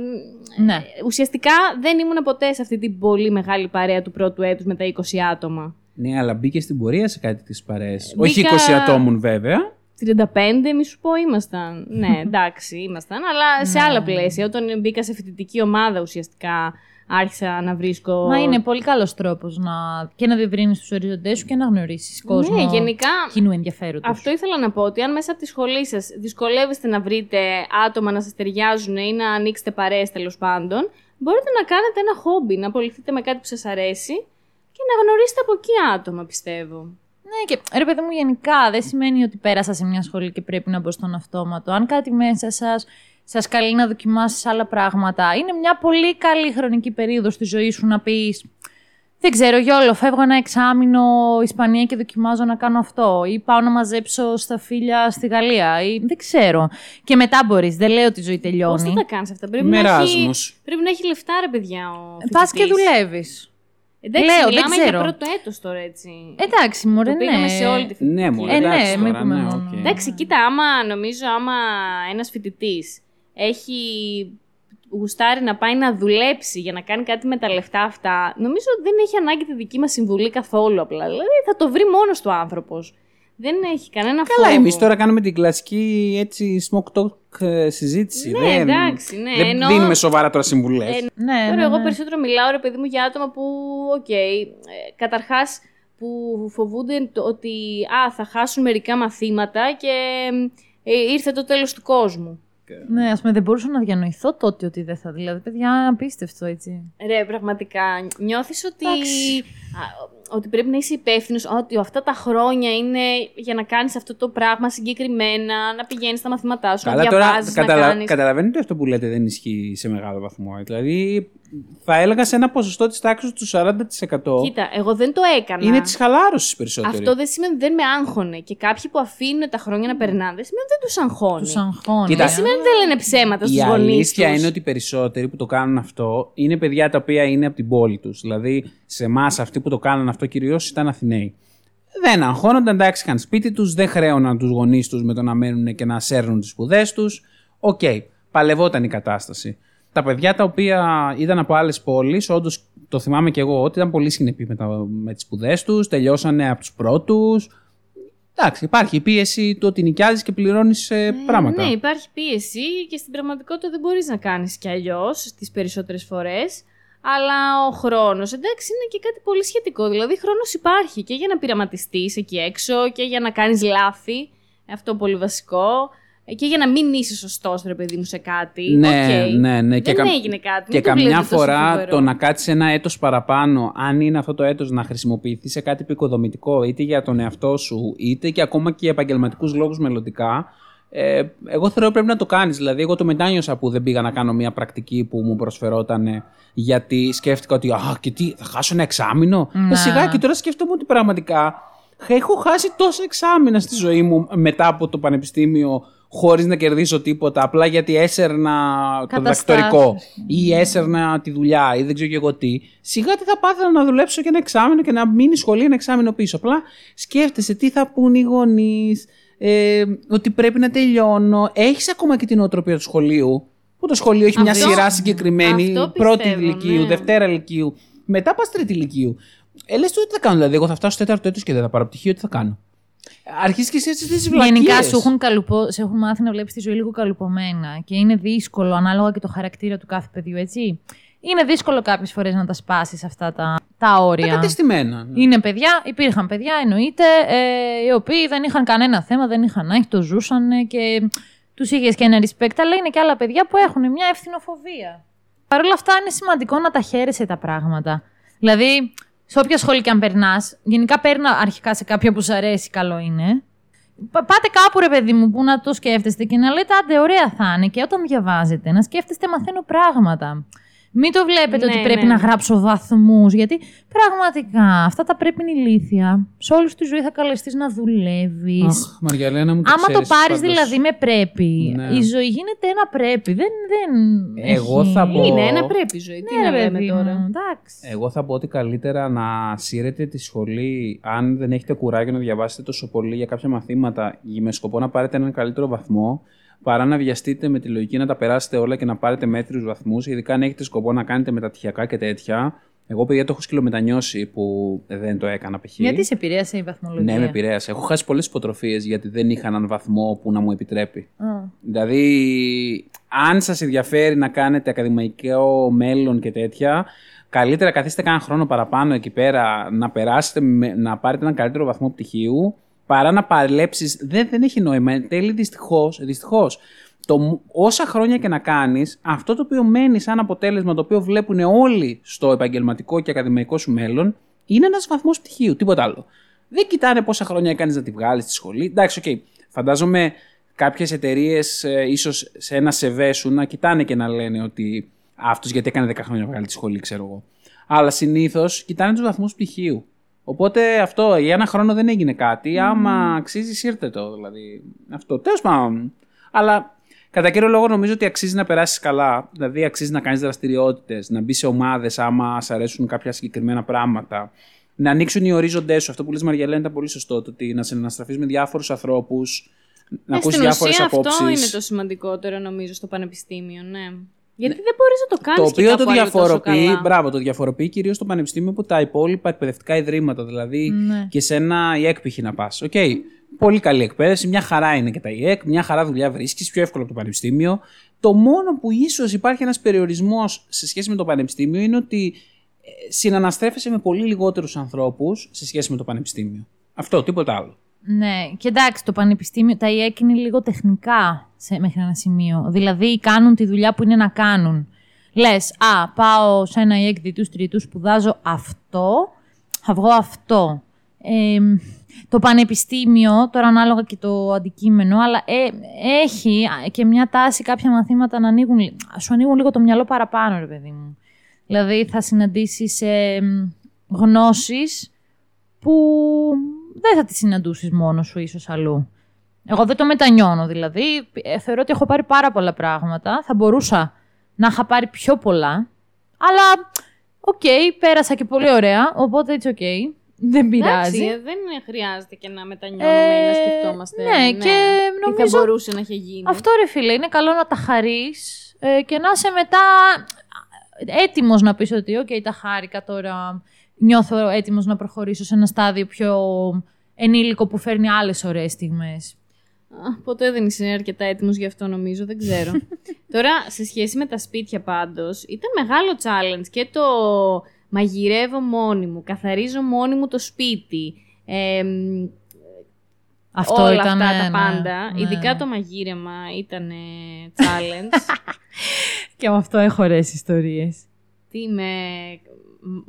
Ναι. ε, ουσιαστικά δεν ήμουν ποτέ σε αυτή την πολύ μεγάλη παρέα του πρώτου έτους με τα 20 άτομα. Ναι, αλλά μπήκε στην πορεία σε κάτι τη παρέες. Μπήκα- Όχι 20 ατόμων, βέβαια. 35, μη σου πω, ήμασταν. ναι, [LAUGHS] εντάξει, ήμασταν, αλλά σε άλλα πλαίσια. Όταν μπήκα σε φοιτητική ομάδα, ουσιαστικά άρχισα να βρίσκω. Μα είναι πολύ καλός τρόπος να... και να διευρύνεις τους οριζοντές σου και να γνωρίσεις κόσμο Ναι, γενικά κοινού ενδιαφέροντος. Αυτό ήθελα να πω ότι αν μέσα από τη σχολή σας δυσκολεύεστε να βρείτε άτομα να σας ταιριάζουν ή να ανοίξετε παρέες τέλος πάντων, μπορείτε να κάνετε ένα χόμπι, να απολυθείτε με κάτι που σας αρέσει και να γνωρίσετε από εκεί άτομα, πιστεύω. Ναι, και ρε παιδί μου, γενικά δεν σημαίνει ότι πέρασα σε μια σχολή και πρέπει να μπω στον αυτόματο. Αν κάτι μέσα σας σας καλεί να δοκιμάσεις άλλα πράγματα, είναι μια πολύ καλή χρονική περίοδος στη ζωή σου να πεις. Δεν ξέρω, Γιόλο, φεύγω ένα εξάμεινο Ισπανία και δοκιμάζω να κάνω αυτό. Ή πάω να μαζέψω στα φίλια στη Γαλλία. Ή δεν ξέρω. Και μετά μπορείς. Δεν λέω ότι η ζωή Πώς τελειώνει. θα τα κάνεις αυτά, πρέπει να, Μεράσμο. έχει, πρέπει να έχει λεφτά, ρε παιδιά. Ο Πας και φοιτητής. δουλεύεις. Εντάξει, Λέω, δεν μιλάμε ξέρω. για πρώτο έτος τώρα, έτσι. Εντάξει, μωρέ, το πήγαμε ναι. σε όλη τη Ναι, φοιτητική. μωρέ, Ε, ναι, εντάξει μην τώρα, πούμε ναι, μόνο. οκ. Εντάξει, κοίτα, άμα νομίζω, άμα ένας φοιτητής έχει γουστάρει να πάει να δουλέψει για να κάνει κάτι με τα λεφτά αυτά, νομίζω ότι δεν έχει ανάγκη τη δική μας συμβουλή καθόλου απλά. Δηλαδή θα το βρει μόνος του άνθρωπος. Δεν έχει κανένα Καλά, φόβο. εμείς τώρα κάνουμε την κλασική έτσι small talk ε, συζήτηση. Ναι, δεν, εντάξει, ναι, δεν εννοώ- δίνουμε σοβαρά τώρα συμβουλές. Ε, Ναι, Τώρα ναι, εγώ ναι. περισσότερο μιλάω ρε παιδί μου για άτομα που, οκ, ε, καταρχάς που φοβούνται το ότι α, θα χάσουν μερικά μαθήματα και ε, ήρθε το τέλος του κόσμου. Ναι, ας πούμε, δεν μπορούσα να διανοηθώ τότε ότι δεν θα. Δηλαδή, παιδιά, απίστευτο έτσι. Ρε, πραγματικά, νιώθεις ότι, α, ότι πρέπει να είσαι υπεύθυνος, ότι αυτά τα χρόνια είναι για να κάνεις αυτό το πράγμα συγκεκριμένα, να πηγαίνεις στα μαθήματά σου, Καλά, να τώρα διαβάζεις, να καταλα... κάνεις... καταλαβαίνετε ότι αυτό που λέτε δεν ισχύει σε μεγάλο βαθμό. Δηλαδή, θα έλεγα σε ένα ποσοστό της τάξης του 40%. Κοίτα, εγώ δεν το έκανα. είναι της χαλάρωσης περισσότερο. Αυτό δεν σημαίνει ότι δεν με άγχωνε. Και κάποιοι που αφήνουν τα χρόνια να περνάνε, δεν σημαίνει ότι δεν τους αγχώνει. Τους αγχώνει. Κοίτα, Δεν σημαίνει ότι δεν λένε ψέματα Η στου γονεί τους. αλήθεια είναι ότι οι περισσότεροι που το κάνουν αυτό είναι παιδιά τα οποία είναι από την πόλη τους. Δηλαδή, σε εμάς αυτοί που το κάνουν αυτό κυρίως ήταν Αθηναίοι. Δεν αγχώνονταν, εντάξει, είχαν σπίτι τους, δεν χρέωναν τους γονείς τους με το να μένουν και να σέρνουν τις σπουδές τους. Οκ, παλευόταν η κατάσταση. Τα παιδιά τα οποία ήταν από άλλες πόλεις, όντως το θυμάμαι και εγώ ότι ήταν πολύ συνεπεί με, τα- με τις σπουδές τους, τελειώσανε από τους πρώτους. Εντάξει, υπάρχει η πίεση του ότι νοικιάζεις και πληρώνεις πράγματα. Ναι, υπάρχει πίεση και στην πραγματικότητα δεν μπορείς να κάνεις κι αλλιώς τις περισσότερες φορές. Αλλά ο χρόνος, εντάξει, είναι και κάτι πολύ σχετικό. Δηλαδή, χρόνος υπάρχει και για να πειραματιστείς εκεί έξω και για να κάνεις λάθη. Αυτό πολύ βασικό. ε, Και για να μην είσαι σωστός, ρε παιδί μου, σε κάτι. Ναι, Οκ. ναι, ναι. Δεν κα- έγινε κάτι. Και μην το καμιά βλέπετε τόσο φορά φοβερό. το να κάτσεις ένα έτος παραπάνω, αν είναι αυτό το έτος να χρησιμοποιηθεί σε κάτι εποικοδομητικό, είτε για τον εαυτό σου, είτε και ακόμα και για επαγγελματικούς λόγους μελλοντικά, ε, εγώ θεωρώ πρέπει να το κάνεις. Δηλαδή, εγώ το μετάνιωσα που δεν πήγα να κάνω μια πρακτική που μου προσφερόταν γιατί σκέφτηκα ότι «Α, και τι, θα χάσω ένα εξάμεινο». Να. Ε, σιγά και τώρα σκέφτομαι ότι πραγματικά έχω χάσει τόσα εξάμεινα στη ζωή μου μετά από το πανεπιστήμιο χωρίς να κερδίσω τίποτα, απλά γιατί έσερνα το Καταστάσεις. διδακτορικό ή έσερνα τη δουλειά ή δεν ξέρω και εγώ τι. Σιγά τι θα πάθαινα να δουλέψω και ένα εξάμεινο και να μείνει σχολή ένα εξάμεινο πίσω. Απλά σκέφτεσαι τι θα πούν οι γονείς, ε, ότι πρέπει να τελειώνω. Έχεις ακόμα και την οτροπία του σχολείου; Που το σχολείο έχει μια Αυτό- σειρά συγκεκριμένη, αυτό πρώτη πιστεύω, ηλικίου, ναι. δευτέρα ηλικίου. Μετά πας τρίτη ηλικίου. Ε, λες τώρα τι θα κάνω, δηλαδή. Εγώ θα φτάσω στο τέταρτο έτος και δεν θα πάρω πτυχίο, τι θα κάνω; Αρχίζεις και εσύ έτσι τις βλακίες. Γενικά σου έχουν, καλουπο... σε έχουν μάθει να βλέπεις τη ζωή λίγο καλουπωμένα και είναι δύσκολο ανάλογα και το χαρακτήρα του κάθε παιδιού, έτσι. Είναι δύσκολο κάποιες φορές να τα σπάσεις αυτά τα, τα όρια. κατεστημένα. ναι. Είναι παιδιά, υπήρχαν παιδιά εννοείται, ε, οι οποίοι δεν είχαν κανένα θέμα, δεν είχαν άγχη, το ζούσαν και τους είχες και ένα respect, αλλά είναι και άλλα παιδιά που έχουν μια ευθυνοφοβία. Παρ' όλα αυτά είναι σημαντικό να τα χαίρεσαι τα πράγματα. Δηλαδή, σε όποια σχολή και αν περνάς, γενικά παίρνα αρχικά σε κάποια που σου αρέσει, καλό είναι. Πα- Πάτε κάπου ρε παιδί μου που να το σκέφτεστε και να λέτε άντε ωραία θα είναι και όταν διαβάζετε να σκέφτεστε μαθαίνω πράγματα. Μην το βλέπετε Ναι, ότι πρέπει ναι. να γράψω βαθμούς, γιατί πραγματικά αυτά τα πρέπει είναι ηλίθια. Σε όλη σου τη ζωή θα καλεστείς να δουλεύεις. Αχ, Μαριαλένα μου το Άμα το ξέρεις πάρεις πάντως. δηλαδή με πρέπει, Ναι. η ζωή γίνεται ένα πρέπει. Δεν, δεν Εγώ έχει- θα πω- Είναι ένα πρέπει η ζωή. Τι Ναι, να ρε λέμε παιδί τώρα. μου, εντάξει. Εγώ θα πω ότι καλύτερα να σύρετε τη σχολή αν δεν έχετε κουράγιο να διαβάσετε τόσο πολύ για κάποια μαθήματα με σκοπό να πάρετε έναν καλύτερο βαθμό παρά να βιαστείτε με τη λογική να τα περάσετε όλα και να πάρετε μέτριους βαθμούς, ειδικά αν έχετε σκοπό να κάνετε μεταπτυχιακά και τέτοια. Εγώ, παιδιά, το έχω σκυλομετανιώσει που δεν το έκανα π.χ. Γιατί σε επηρέασε η βαθμολογία; Ναι, με επηρέασε. Έχω χάσει πολλές υποτροφίες γιατί δεν είχα έναν βαθμό που να μου επιτρέπει. Α. Δηλαδή, αν σας ενδιαφέρει να κάνετε ακαδημαϊκό μέλλον και τέτοια, καλύτερα καθίστε κάνα χρόνο παραπάνω εκεί πέρα να περάσετε, με- να πάρετε έναν καλύτερο βαθμό πτυχίου, παρά να παλέψεις. Δεν, δεν έχει νόημα. Εν τέλει, δυστυχώς, δυστυχώς το, μ- όσα χρόνια και να κάνεις, αυτό το οποίο μένει σαν αποτέλεσμα, το οποίο βλέπουν όλοι στο επαγγελματικό και ακαδημαϊκό σου μέλλον, είναι ένας βαθμός πτυχίου, τίποτα άλλο. Δεν κοιτάνε πόσα χρόνια έκανες να τη βγάλεις στη σχολή. Εντάξει, οκ. Φαντάζομαι κάποιες εταιρείες ίσως σε ένα CV σου να κοιτάνε και να λένε ότι αυτός γιατί έκανε 10 χρόνια να βγάλει τη σχολή, ξέρω εγώ. Αλλά συνήθως κοιτάνε τους βαθμούς πτυχίου. Οπότε αυτό για ένα χρόνο δεν έγινε κάτι. Άμα αξίζεις, ήρθε το. Δηλαδή, αυτό. Τέλος πάντων. Αλλά Κατά κύριο λόγο, νομίζω ότι αξίζει να περάσεις καλά. Δηλαδή, αξίζει να κάνεις δραστηριότητες, να μπεις σε ομάδες άμα σ' αρέσουν κάποια συγκεκριμένα πράγματα. Να ανοίξουν οι ορίζοντές σου. Αυτό που λες Μαριαλένα ήταν πολύ σωστό. Το ότι να συναναστραφείς με διάφορους ανθρώπους, να Ε, ακούσεις στην διάφορες ουσία απόψεις. Αυτό είναι το σημαντικότερο νομίζω στο πανεπιστήμιο, ναι. Γιατί δεν μπορείς να το κάνεις Το οποίο το κάπου αλλού τόσο διαφοροποιεί, καλά. μπράβο, το διαφοροποιεί κυρίως το πανεπιστήμιο από τα υπόλοιπα εκπαιδευτικά ιδρύματα. Δηλαδή Ναι. και σε ένα ΙΕΚ π.χ. να πας. Οκ, πολύ καλή εκπαίδευση, μια χαρά είναι και τα ΙΕΚ, μια χαρά δουλειά βρίσκεις, πιο εύκολο από το πανεπιστήμιο. Το μόνο που ίσως υπάρχει ένας περιορισμός σε σχέση με το πανεπιστήμιο είναι ότι ε, συναναστρέφεσαι με πολύ λιγότερους ανθρώπους σε σχέση με το πανεπιστήμιο. Αυτό, τίποτα άλλο. Ναι, και εντάξει, το πανεπιστήμιο, τα ΙΕΚ είναι λίγο τεχνικά σε, μέχρι ένα σημείο. Δηλαδή, κάνουν τη δουλειά που είναι να κάνουν. Λες, Α, πάω σε ένα ΙΕΚ διτού τριτού, σπουδάζω αυτό, θα βγω αυτό. Ε, το πανεπιστήμιο, τώρα ανάλογα και το αντικείμενο, αλλά ε, έχει και μια τάση κάποια μαθήματα να ανοίγουν, λι- σου ανοίγουν λίγο το μυαλό παραπάνω, ρε παιδί μου. Δηλαδή, θα συναντήσεις ε, γνώσεις που δεν θα τις συναντούσεις μόνος σου ίσως αλλού. Εγώ δεν το μετανιώνω δηλαδή. Ε, Θεωρώ ότι έχω πάρει πάρα πολλά πράγματα. Θα μπορούσα να είχα πάρει πιο πολλά. Αλλά, οκ, πέρασα και πολύ ωραία. Οπότε, it's ok. Δεν πειράζει. Εντάξει, ε, δεν χρειάζεται και να μετανιώνουμε ή να Ε, σκεφτόμαστε. ναι, και Τι νομίζω- θα μπορούσε να έχει γίνει. Αυτό ρε φίλε, είναι καλό να τα χαρείς ε, και να είσαι μετά έτοιμος να πεις ότι οκ, τα χάρηκα τώρα, νιώθω έτοιμος να προχωρήσω σε ένα στάδιο πιο ενήλικο που φέρνει άλλες ωραίες στιγμές. Α, Ποτέ δεν είσαι αρκετά έτοιμος γι' αυτό, νομίζω. Δεν ξέρω. [LAUGHS] Τώρα, σε σχέση με τα σπίτια πάντως, ήταν μεγάλο challenge και το μαγειρεύω μόνη μου, καθαρίζω μόνη μου το σπίτι. Ε, μ, Αυτό όλα ήταν, αυτά τα ναι, πάντα. ναι. Ειδικά το μαγείρεμα ήταν ε, challenge. [LAUGHS] Και με αυτό έχω ωραίες ιστορίες. Τι με,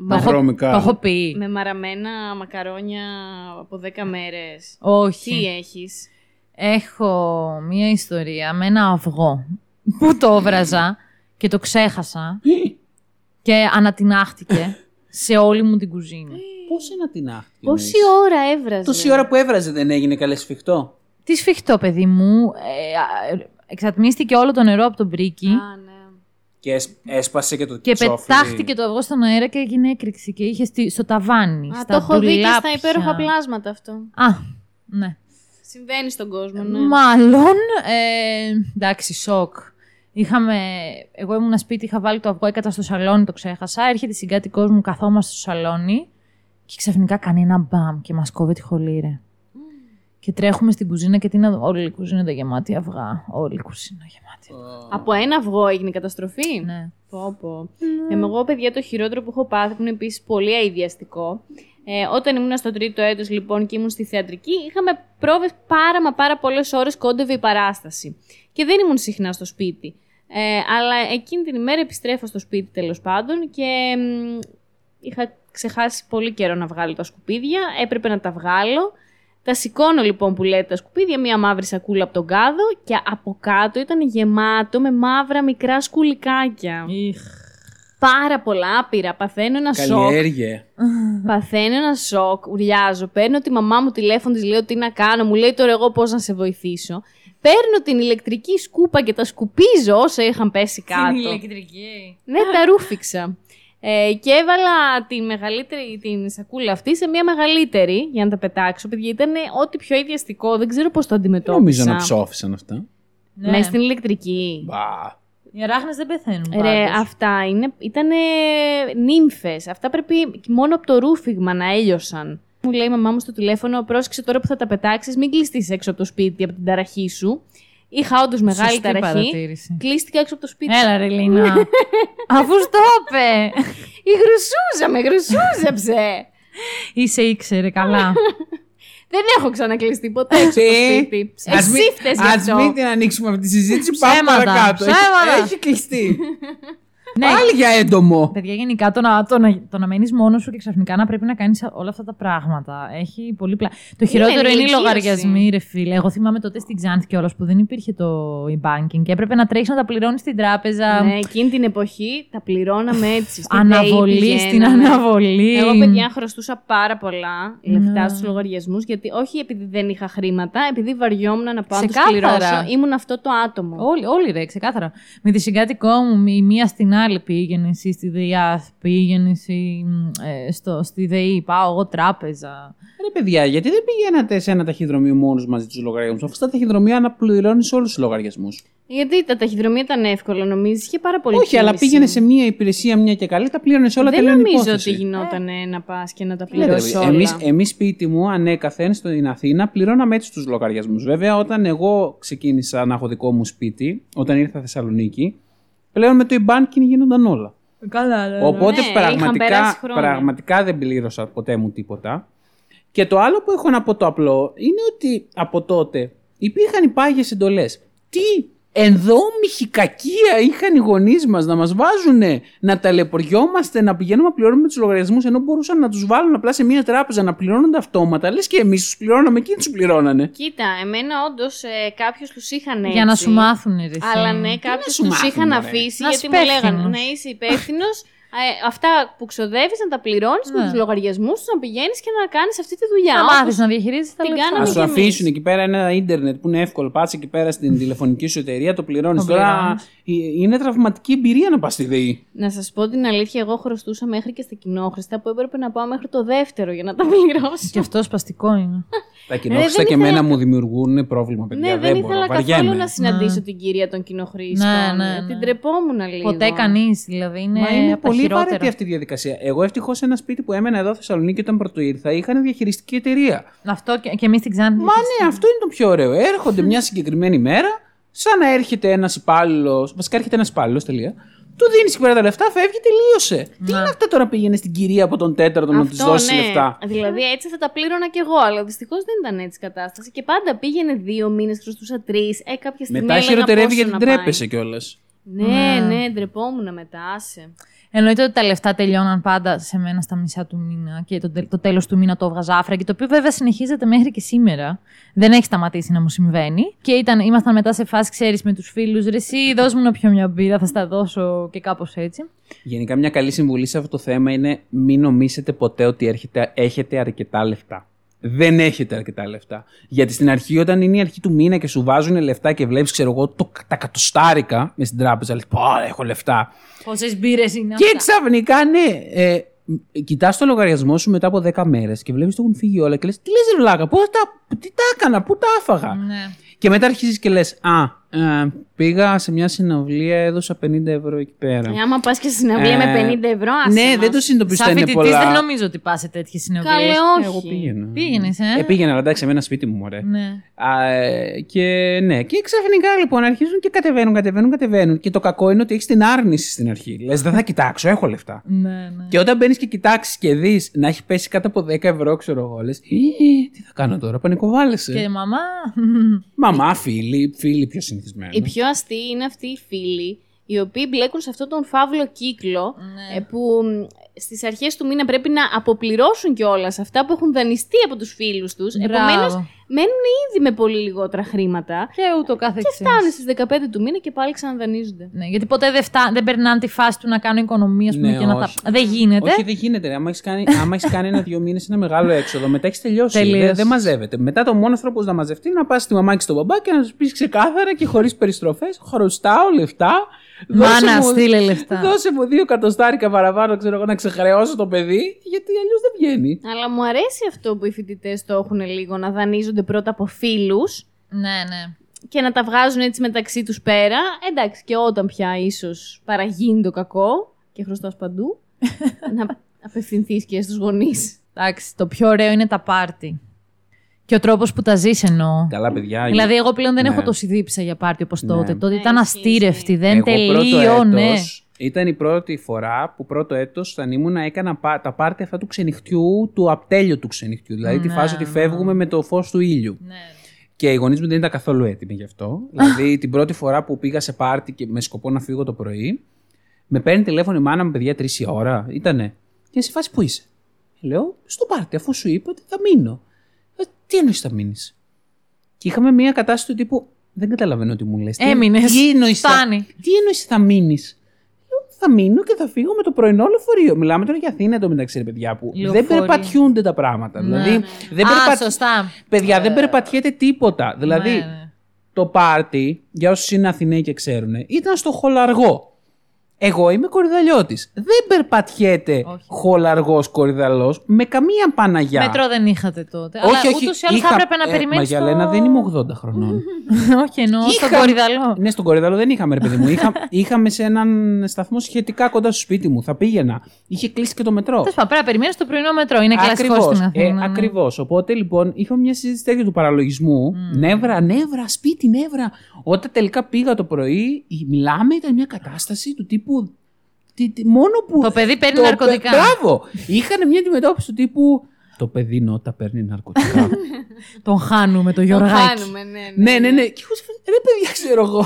Τα μα- βρώμικα. Το έχω πει. με μαραμένα μακαρόνια από 10 μέρες. Όχι. Τι έχεις; Έχω μία ιστορία με ένα αυγό που το έβραζα και το ξέχασα και ανατινάχτηκε σε όλη μου την κουζίνα. Πώς είναι την άχτη. Πόση ώρα έβραζε; Τόση ώρα που έβραζε δεν έγινε καλέ σφιχτό; Τι σφιχτό, παιδί μου. Ε, α, εξατμίστηκε όλο το νερό από τον πρίκι Α, ναι. Και έσ- έσπασε και το και τσόφλι. πετάχτηκε το αυγό στον αέρα και έγινε έκρηξη και είχε στη- στο ταβάνι. Α, στα το έχω δει και στα ντουλάπια. υπέροχα πλάσματα αυτό. Α, ναι. Συμβαίνει στον κόσμο, ναι. Μάλλον, ε, εντάξει, σοκ. Είχαμε, εγώ ήμουν σπίτι, είχα βάλει το αυγό, έκατα στο σαλόνι, το ξέχασα. Έρχεται η συγκάτοικός μου, καθόμαστε στο σαλόνι και ξαφνικά κάνει ένα μπαμ και μας κόβει τη χολή, Και τρέχουμε στην κουζίνα και τι να δω- όλη η κουζίνα ήταν γεμάτη αυγά. Όλη η κουζίνα γεμάτη. Από ένα αυγό έγινε η καταστροφή; Ναι. Πω, πω. Ε, εγώ, παιδιά, το χειρότερο που έχω πάθει, που είναι επίσης πολύ αειδιαστικό. Ε, όταν ήμουν στο τρίτο έτος λοιπόν και ήμουν στη θεατρική, είχαμε πρόβες πάρα μα πάρα πολλές ώρες κόντευε η παράσταση. Και δεν ήμουν συχνά στο σπίτι. Ε, αλλά εκείνη την ημέρα επιστρέφω στο σπίτι τέλος πάντων και μ, είχα ξεχάσει πολύ καιρό να βγάλω τα σκουπίδια, έπρεπε να τα βγάλω. Τα σηκώνω λοιπόν που λέτε τα σκουπίδια, μία μαύρη σακούλα από τον κάδο και από κάτω ήταν γεμάτο με μαύρα μικρά σκουλικάκια. Ιχ. Πάρα πολλά, άπειρα. Παθαίνω ένα σοκ. Καλλιέργεια. Παθαίνω ένα σοκ. Ουρλιάζω. Παίρνω τη μαμά μου τηλέφωνο, της λέω τι να κάνω; Μου λέει τώρα εγώ πώς να σε βοηθήσω; Παίρνω την ηλεκτρική σκούπα και τα σκουπίζω όσα είχαν πέσει κάτω. ηλεκτρική. Ναι, τα ρούφηξα. Ε, και έβαλα τη μεγαλύτερη, την σακούλα αυτή σε μια μεγαλύτερη για να τα πετάξω. Παιδιά, ήταν ό,τι πιο ιδιαστικό. Δεν ξέρω πώς το αντιμετώπισα. Νομίζω να ψόφισαν αυτά. Ναι. Μέσα στην ηλεκτρική. Μπα. Οι αράχνες δεν πεθαίνουν Ρε, πάντως. αυτά είναι, ήτανε νύμφες. Αυτά πρέπει μόνο από το ρούφιγμα να έλειωσαν. Μου λέει η μαμά μου στο τηλέφωνο, πρόσεξε τώρα που θα τα πετάξεις, μην κλειστείς έξω από το σπίτι, από την ταραχή σου. Είχα όντως μεγάλη Σωστή ταραχή. παρατήρηση. Κλείστηκα έξω από το σπίτι. Έλα ρε Λίνα. [LAUGHS] Αφού στο είπε. Η γρουσούζα με γρουσούζεψε. [LAUGHS] Είσαι ήξερε καλά. [LAUGHS] Δεν έχω ξανακλειστεί ποτέ έξω από το σπίτι. Ας μην- Εσύ φταίς γι' Ας αυτό. μην την ανοίξουμε αυτή τη συζήτηση. Πάμε Ψέματα, παρακάτω. Έχει- ψέματα. Έχει κλειστεί. Ναι. Πάλι για έντομο. Παιδιά, γενικά το να, το να, το να μένεις μόνος σου και ξαφνικά να πρέπει να κάνεις όλα αυτά τα πράγματα. Έχει πολύ πλάτη. Το χειρότερο είναι, είναι οι λογαριασμοί, ρε φίλε. Εγώ θυμάμαι τότε στην Ξάνθη κιόλας που δεν υπήρχε το e-banking και έπρεπε να τρέχεις να τα πληρώνεις στην τράπεζα. Ναι, εκείνη την εποχή τα πληρώναμε έτσι. Στην αναβολή, στην αναβολή. Εγώ, παιδιά, χρωστούσα πάρα πολλά λεφτά ναι. στους λογαριασμούς γιατί όχι επειδή δεν είχα χρήματα, επειδή βαριόμουν να πάω να τους πληρώσω. Ήμουν αυτό το άτομο. Όλοι, όλοι ρε, ξεκάθαρα. Με τη συγκάτοικό μου, η μία στην άλλη πήγαινε, εσύ στη ΔΕΙΑΘ, πήγαινε εσύ ε, στο, στη ΔΕΗ, πάω εγώ τράπεζα. Ρε παιδιά, γιατί δεν πηγαίνατε σε ένα ταχυδρομείο μόνος μαζί τους λογαριασμούς, αφού στα ταχυδρομεία αναπληρώνεις όλους τους λογαριασμούς. Γιατί τα ταχυδρομεία ήταν εύκολο, νομίζεις, είχε πάρα πολύ Όχι, αλλά πήγαινε σε μία υπηρεσία, μια και καλή, τα πλήρωνες όλα Δεν νομίζω ότι γινόταν ε. να πας και να τα πληρώσεις όλα. Εμείς, εμείς σπίτι μου, ανέκαθεν στην Αθήνα, πληρώναμε έτσι τους λογαριασμούς. Βέβαια, όταν εγώ ξεκίνησα να έχω δικό μου σπίτι, όταν ήρθα Θεσσαλονίκη, πλέον με το e-banking γίνονταν όλα. Καλά, ναι, Οπότε ναι, πραγματικά, πραγματικά δεν πλήρωσα ποτέ μου τίποτα. Και το άλλο που έχω να πω το απλό είναι ότι από τότε υπήρχαν οι πάγιες εντολές. Τι ενδόμηχη κακία είχαν οι γονείς μας να μας βάζουν να ταλαιπωριόμαστε, να πηγαίνουμε να πληρώνουμε τους λογαριασμούς ενώ μπορούσαν να τους βάλουν απλά σε μια τράπεζα να πληρώνονται αυτόματα. Λες και εμείς τους πληρώναμε, εκείνοι τους πληρώνανε. Κοίτα, εμένα όντως ε, κάποιου τους είχαν έτσι. Για να σου μάθουν, ρε. Αλλά ναι, κάποιους τους είχαν αφήσει γιατί μου λέγανε να είσαι υπεύθυνος. Ε, αυτά που ξοδεύεις να τα πληρώνεις ναι. με τους λογαριασμούς τους, να πηγαίνεις και να κάνεις αυτή τη δουλειά. Να μάθεις να διαχειρίζεις τα λεφτά. Να σου αφήσουν εκεί πέρα ένα ίντερνετ που είναι εύκολο. Πας εκεί πέρα στην τηλεφωνική σου εταιρεία, το πληρώνεις. Τώρα ε, είναι τραυματική εμπειρία να πας στη ΔΕΗ. Να σας πω την αλήθεια, εγώ χρωστούσα μέχρι και στα κοινόχρηστα που έπρεπε να πάω μέχρι το δεύτερο για να τα πληρώσω. Και αυτό σπαστικό είναι. [LAUGHS] Τα κοινόχρηστα και εμένα μου δημιουργούν πρόβλημα, παιδιά. Ναι, δεν, ήθελα καθόλου να συναντήσω την κυρία των κοινοχρήστων. Ναι, ναι, Την τρεπόμουν λίγο. Ποτέ κανείς, δηλαδή. Είναι, Μα είναι πολύ βαρετή αυτή η διαδικασία. Εγώ ευτυχώς σε ένα σπίτι που έμενα εδώ Θεσσαλονίκη όταν πρωτοήρθα είχαν διαχειριστική εταιρεία. Αυτό και, και εμείς την Ξάνθη. Μα ναι, αυτό είναι το πιο ωραίο. Έρχονται [LAUGHS] μια συγκεκριμένη μέρα, σαν να έρχεται ένας υπάλληλο. Βασικά έρχεται ένας υπάλληλος, τελεία του δίνεις και πέρα τα λεφτά, φεύγει, τελείωσε. Τι είναι αυτά τώρα πήγαινε στην κυρία από τον τέταρτο να τη δώσει ναι. λεφτά; Δηλαδή έτσι θα τα πλήρωνα κι εγώ, αλλά δυστυχώς δεν ήταν έτσι η κατάσταση. Και πάντα πήγαινε δύο μήνες, χρωστούσα τρεις, ε, κάποια στιγμή. Μετά χειροτερεύει γιατί ντρέπεσαι κιόλας. Ναι, ναι, ντρεπόμουν μετά, άσε. Εννοείται ότι τα λεφτά τελειώναν πάντα σε μένα στα μισά του μήνα και το, το τέλος του μήνα το έβγαζα άφρα. Και το οποίο βέβαια συνεχίζεται μέχρι και σήμερα. Δεν έχει σταματήσει να μου συμβαίνει. Και ήταν, ήμασταν μετά σε φάση, ξέρεις, με τους φίλους. Ρε, εσύ, δώσ' μου να πιω μια μπύρα, θα στα δώσω και κάπως έτσι. Γενικά, μια καλή συμβουλή σε αυτό το θέμα είναι μην νομίσετε ποτέ ότι έρχεται, έχετε αρκετά λεφτά δεν έχετε αρκετά λεφτά. Γιατί στην αρχή, όταν είναι η αρχή του μήνα και σου βάζουν λεφτά και βλέπεις, ξέρω εγώ, το, τα κατοστάρικα μες στην τράπεζα, λες, Πω, έχω λεφτά. Πόσες μπύρες είναι Και ξαφνικά, ναι, ε, κοιτάς το λογαριασμό σου μετά από 10 μέρες και βλέπεις ότι έχουν φύγει όλα και λες: Τι λες, Βλάκα, πώς τα, τι τα έκανα, πού τα άφαγα. Ναι. Και μετά αρχίζεις και λες: Α, ε, πήγα σε μια συναυλία, έδωσα 50 ευρώ εκεί πέρα. Ε, άμα πας και σε συναυλία ε, με 50 ευρώ, άσε Ναι, δεν το συνειδητοποιήσω ότι είναι πολλά. δεν νομίζω ότι πας σε τέτοιες συναυλίες. Καλέ, όχι. Εγώ πήγαινα. Πήγαινες, ε; ε. Πήγαινα, αλλά εντάξει, ένα σπίτι μου, μωρέ. Ναι. Α, ε, και ναι, και ξαφνικά λοιπόν αρχίζουν και κατεβαίνουν, κατεβαίνουν, κατεβαίνουν. Και το κακό είναι ότι έχεις την άρνηση στην αρχή. Λες, δεν θα κοιτάξω, έχω λεφτά. Ναι, ναι. Και όταν μπαίνεις και κοιτάξεις και δεις να έχει πέσει κάτω από 10 ευρώ, ξέρω εγώ, λες, τι θα κάνω τώρα, πανικοβάλλεσαι. Και μαμά. Μαμά, φίλοι, φίλοι πιο συνηθισμένοι. Η πιο αστεί είναι αυτοί οι φίλοι οι οποίοι μπλέκουν σε αυτόν τον φαύλο κύκλο ναι. ε, που στις αρχές του μήνα πρέπει να αποπληρώσουν κιόλας αυτά που έχουν δανειστεί από τους φίλους τους. Επομένως μένουν ήδη με πολύ λιγότερα χρήματα. Και ούτω κάθε Και φτάνει στις 15 του μήνα και πάλι ξαναδανείζονται. Ναι, γιατί ποτέ δεν, φτά... δεν περνάνε τη φάση του να κάνουν οικονομία ναι, και να τα... Δεν γίνεται. Όχι, δεν γίνεται. Άμα έχεις κάνει, κάνει ένα-δύο μήνες ένα μεγάλο έξοδο, μετά έχεις τελειώσει. Δεν, δεν μαζεύεται. Μετά το μόνος τρόπος να μαζευτεί είναι να πας στη μαμά και στον μπαμπά και να του πεις ξεκάθαρα και χωρίς περιστροφές. Χρωστάω λεφτά Μάνα, στείλε λεφτά. Δώσε μου δύο κατοστάρικα παραπάνω, ξέρω εγώ, να ξεχρεώσω το παιδί, γιατί αλλιώς δεν βγαίνει. Αλλά μου αρέσει αυτό που οι φοιτητές το έχουν λίγο, να δανείζονται πρώτα από φίλους. Ναι, ναι. Και να τα βγάζουν έτσι μεταξύ τους πέρα. Εντάξει, και όταν πια ίσως παραγίνει το κακό και χρωστάς παντού, [LAUGHS] να απευθυνθείς και στους γονείς. Εντάξει, το πιο ωραίο είναι τα πάρτι. Και ο τρόπος που τα ζεις εννοώ. Καλά, παιδιά. Δηλαδή, εγώ πλέον δεν ναι. έχω τόση δίψα για πάρτι όπως ναι. τότε. Τότε ήταν αστήρευτη, δεν τελείωνε. Ήταν η πρώτη φορά που πρώτο έτος, όταν ήμουν, έκανα τα πάρτι αυτά του ξενυχτιού, του απτέλειου του ξενυχτιού. Δηλαδή, τη ναι, φάση ότι φεύγουμε με το φως του ήλιου. Ναι. Και οι γονείς μου δεν ήταν καθόλου έτοιμοι γι' αυτό. [LAUGHS] δηλαδή, την πρώτη φορά που πήγα σε πάρτι και με σκοπό να φύγω το πρωί, Με παίρνει τηλέφωνο η μάνα μου, παιδιά, τρεις η ώρα. Ήτανε. Και σε φάση που είσαι; Λέω, στο πάρτι, αφού σου είπα ότι θα μείνω. Ε, τι εννοείς θα μείνεις; Και είχαμε μια κατάσταση του τύπου. Δεν καταλαβαίνω τι μου λες. Έμεινες. Τι εννοείς θα, Φτάνει. τι εννοείς θα μείνεις; Θα μείνω και θα φύγω με το πρωινό λεωφορείο. Μιλάμε τώρα για Αθήνα το μεταξύ, ρε παιδιά, που δεν Λεωφορείο. περπατιούνται τα πράγματα. δηλαδή, ναι. δεν Α, περπα- σωστά. Παιδιά, δεν περπατιέται τίποτα. Δηλαδή, Ναι, ναι. το πάρτι, για όσους είναι Αθηναίοι και ξέρουν, ήταν στο χολαργό. Εγώ είμαι κορυδαλιώτης. Δεν περπατιέται Όχι. χολαργός κορυδαλός με καμία Παναγιά. Μέτρο δεν είχατε τότε. όχι, αλλά όχι. ούτως ή άλλως είχα- θα έπρεπε να ε, περιμένεις. Μαγιαλένα, δεν είμαι 80 χρονών. [LAUGHS] όχι, εννοώ στον Είχα- κορυδαλό. ναι, στον κορυδαλό δεν είχαμε, ρε παιδί μου. [LAUGHS] Είχα, είχαμε σε έναν σταθμό σχετικά κοντά στο σπίτι μου. Θα πήγαινα. Είχε κλείσει και το μετρό. Τέλος πάντων, πρέπει να περιμένεις το πρωινό μετρό. Είναι κλασικό στην Αθήνα. Ε, ναι. Ακριβώς. Οπότε λοιπόν είχαμε μια συζήτηση τέτοια του παραλογισμού. Νεύρα, νεύρα, σπίτι, νεύρα. Όταν τελικά πήγα το πρωί, η- μιλάμε, ήταν μια κατάσταση του τύπου. Τι- τι- μόνο που. Το παιδί παίρνει το παι- ναρκωτικά. Μπράβο! Είχαν μια αντιμετώπιση του τύπου. Το παιδί νότα παίρνει ναρκωτικά. [LAUGHS] Τον χάνουμε το Το Γιωργάκη. χάνουμε, ναι, ναι. ναι, ναι, ναι. Και εγώ σε φάση, ρε παιδιά, ξέρω εγώ.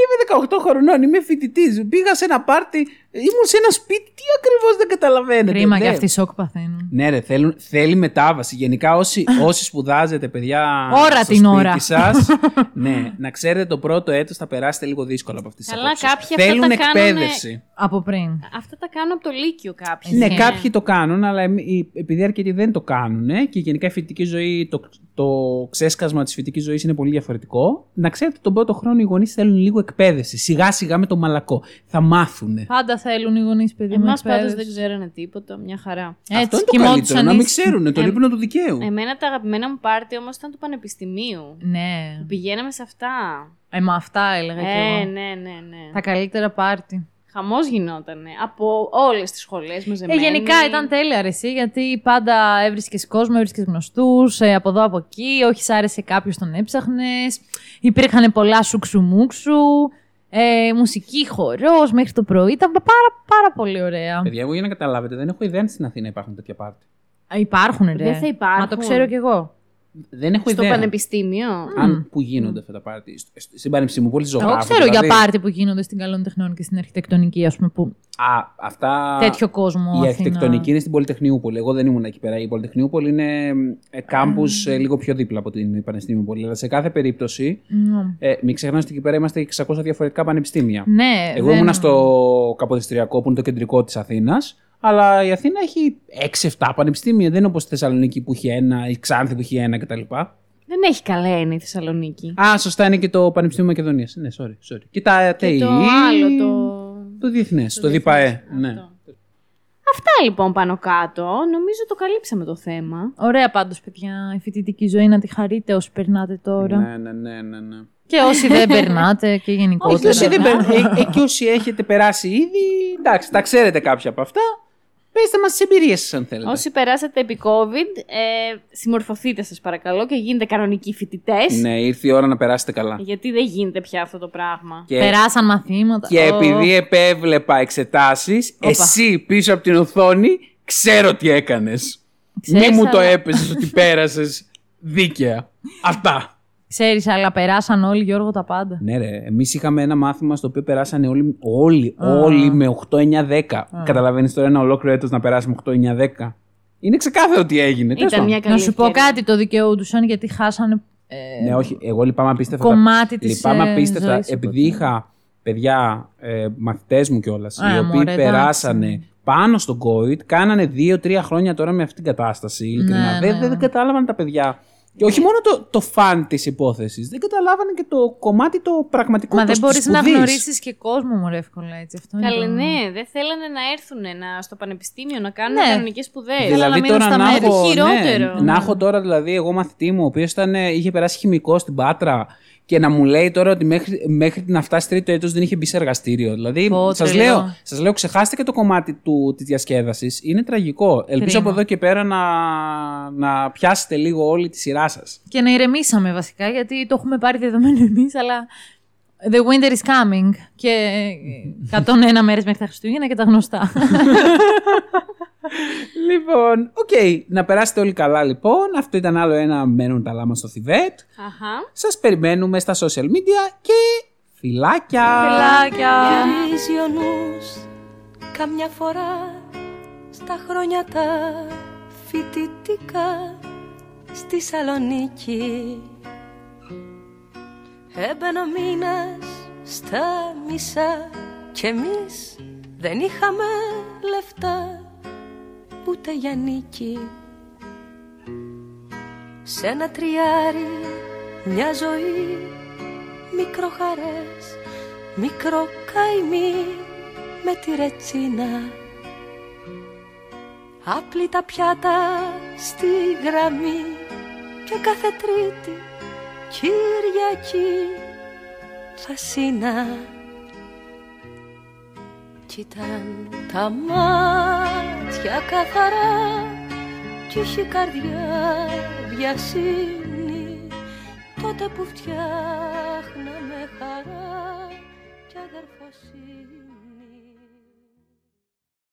Είμαι 18 χρονών, είμαι φοιτητής. Πήγα σε ένα πάρτι, ήμουν σε ένα σπίτι. Τι ακριβώς δεν καταλαβαίνετε. Κρίμα Ναι. και αυτοί σοκ παθαίνουν. Ναι, ρε, θέλουν, θέλει μετάβαση. Γενικά, όσοι, [LAUGHS] όσοι σπουδάζετε, παιδιά. Ώρα στο την σπίτι ώρα. Σας, [LAUGHS] ναι, να ξέρετε το πρώτο έτος θα περάσετε λίγο δύσκολα από αυτές τις Καλά, απόψεις. κάποιοι αυτά Θέλουν τα κάνουνε- εκπαίδευση. Από πριν. Αυτά τα κάνω από το Λύκειο κάποιοι. Ναι, Ναι. κάποιοι το κάνουν, αλλά εμ- οι- επειδή αρκετοί δεν το κάνουν και γενικά η φοιτητική ζωή, το, το ξέσκασμα της φοιτητικής ζωής είναι πολύ διαφορετικό. Να ξέρετε, τον πρώτο χρόνο οι γονείς θέλουν λίγο εκπαίδευση. Σιγά σιγά με το μαλακό. Θα μάθουν. Πάντα θέλουν οι γονείς παιδί μου. Εμάς πάντως εκπαίδευση. δεν ξέρανε τίποτα, μια χαρά. Αυτό Έτσι, είναι το κοιμόντουσαν καλύτερο, να μην ήσυχοι. ξέρουν το Ε, ύπνο του δικαίου. Εμένα τα αγαπημένα μου πάρτι όμως ήταν του Πανεπιστημίου. Ναι. Πηγαίναμε σε αυτά. Ε, μα αυτά έλεγα κι Ε, εγώ. ναι, ναι, ναι. Τα καλύτερα πάρτι. Χαμός γινότανε από όλες τις σχολές Ε, μαζεμένοι. γενικά ήταν τέλεια ρε, εσύ, γιατί πάντα έβρισκες κόσμο, έβρισκες γνωστούς, από εδώ από εκεί. Όχι, σ' άρεσε κάποιος, τον έψαχνες. Υπήρχαν πολλά σουξουμούξου. Ε, μουσική, χορός μέχρι το πρωί. Ήταν πάρα, πάρα πολύ ωραία. Παιδιά, εγώ για να καταλάβετε, δεν έχω ιδέα αν στην Αθήνα υπάρχουν τέτοια πάρτι. Α, Υπάρχουν, ρε. Δεν θα υπάρχουν. Μα το ξέρω κι εγώ. Δεν έχω Στο ιδέα. Πανεπιστήμιο; Αν που γίνονται αυτά τα πάρτι. Στο- στο- Στην Πανεπιστήμιο, πολύ ζωγράφο. Εγώ ξέρω για δηλαδή. πάρτι που γίνονται στην καλών τεχνών και στην αρχιτεκτονική, ας πούμε, που Α, αυτά. τέτοιο κόσμο. Η Αθήνα. αρχιτεκτονική είναι στην Πολυτεχνιούπολη. Εγώ δεν ήμουν εκεί πέρα. Η Πολυτεχνιούπολη είναι ε, κάμπους ε, λίγο πιο δίπλα από την Πανεπιστήμιούπολη. Αλλά σε κάθε περίπτωση, Ναι. ε, μην ξεχνάτε ότι εκεί πέρα είμαστε 600 διαφορετικά πανεπιστήμια. Ναι, Εγώ δεν- ήμουν στο Καποδιστριακό που είναι το κεντρικό της Αθήνας. Αλλά η Αθήνα έχει 6-7 πανεπιστήμια. Δεν είναι όπως η Θεσσαλονίκη που έχει ένα, η Ξάνθη που έχει ένα κτλ. Δεν έχει καλά έννοια η Θεσσαλονίκη. Α, σωστά είναι και το Πανεπιστήμιο Μακεδονίας. Ναι, sorry, sorry. Και τα Και ΤΕΙ. το άλλο, το. Το διεθνές, το, διεθνές, ΔΙΠΑΕ. Ναι. αυτό. Αυτά λοιπόν πάνω κάτω. Νομίζω το καλύψαμε το θέμα. Ωραία πάντως, παιδιά, η φοιτητική ζωή να τη χαρείτε όσοι περνάτε τώρα. Ναι, ναι, ναι, ναι, ναι. Και όσοι δεν [LAUGHS] περνάτε και Όχι, γενικότερα. όσοι δεν περ- ε, ε, και όσοι έχετε περάσει ήδη, εντάξει, τα ξέρετε κάποια από αυτά. Πέστε μας τις εμπειρίες σας αν θέλετε. Όσοι περάσατε επί COVID, ε, συμμορφωθείτε σας παρακαλώ και γίνετε κανονικοί φοιτητές. Ναι, ήρθε η ώρα να περάσετε καλά. Γιατί δεν γίνεται πια αυτό το πράγμα. Και, Περάσαν μαθήματα. και Ω. επειδή επέβλεπα εξετάσεις, εσύ πίσω από την οθόνη ξέρω τι έκανες. Ξέρεις, Μη μου το αλλά- έπεσες ότι πέρασες δίκαια. [LAUGHS] Αυτά. Ξέρεις, αλλά περάσαν όλοι, Γιώργο, τα πάντα. Ναι, ρε. Εμείς είχαμε ένα μάθημα στο οποίο περάσανε όλοι, όλοι, Α. όλοι με 8-9-10. Καταλαβαίνεις τώρα ένα ολόκληρο έτος να περάσει με 8-9-10. Είναι ξεκάθαρο τι έγινε. Τέλος Ήταν πάντων. μια καλή Να σου πω ευκαιρία. κάτι, το δικαιούντουσαν γιατί χάσανε ε, Ναι, όχι. Εγώ λυπάμαι απίστευτα. κομμάτι της Λυπάμαι ε, απίστευτα. ζωής, επειδή οπότε. είχα παιδιά, ε, μαθητές μου κιόλας, Α, οι οποίοι μωρέ, εντάξει. περάσανε πάνω στον COVID, κάνανε δύο-τρία χρόνια τώρα με αυτήν την κατάσταση. Ειλικρινά. Ναι, δεν, ναι. δεν, δεν κατάλαβαν τα παιδιά. Και όχι μόνο το, το φαν της υπόθεσης, δεν καταλάβανε και το κομμάτι το πραγματικό Μα το- δεν της μπορείς να σπουδής. γνωρίσεις και κόσμο μου εύκολα έτσι. Αυτό είναι Καλέ, το- ναι, δεν θέλανε να έρθουν να, στο πανεπιστήμιο να κάνουν Ναι. κανονικές σπουδές. Θέλανε να Δηλαδή μείνουν τώρα στα να μέρη. έχω, Χειρότερο. ναι, να έχω τώρα δηλαδή εγώ μαθητή μου ο οποίος ήταν, ε, είχε περάσει χημικό στην Πάτρα και να μου λέει τώρα ότι μέχρι, μέχρι να φτάσει τρίτο έτος δεν είχε μπει σε εργαστήριο. Δηλαδή Πω, σας τρελό. λέω, σας λέω ξεχάστε και το κομμάτι του, της διασκέδασης. Είναι τραγικό. Ελπίζω Κρίμα. από εδώ και πέρα να, να πιάσετε λίγο όλη τη σειρά σας. Και να ηρεμήσαμε βασικά, γιατί το έχουμε πάρει δεδομένο εμείς, αλλά. The winter is coming. Και [LAUGHS] 101 μέρες μέχρι τα Χριστούγεννα και τα γνωστά. [LAUGHS] λοιπόν, οκ. Να περάσετε όλοι καλά λοιπόν. Αυτό ήταν άλλο ένα μένουν τα λάμα στο Θιβέτ. Αχα. Σας περιμένουμε στα social media και φιλάκια! Φιλάκια! Γυρίζει ο νους καμιά φορά στα χρόνια τα φοιτητικά στη Σαλονίκη Έμπαινε ο μήνας στα μισά κι εμείς δεν είχαμε λεφτά ούτε για νίκη Σ' ένα τριάρι μια ζωή μικροχαρές, μικρό καημί με τη ρετσίνα. Άπλυτα πιάτα στη γραμμή και κάθε τρίτη Κυριακή φασίνα κι ήταν τα μάτια καθαρά κι είχε καρδιά βιασύνη. Τότε που φτιάχναμε χαρά κι αδερφοσύνη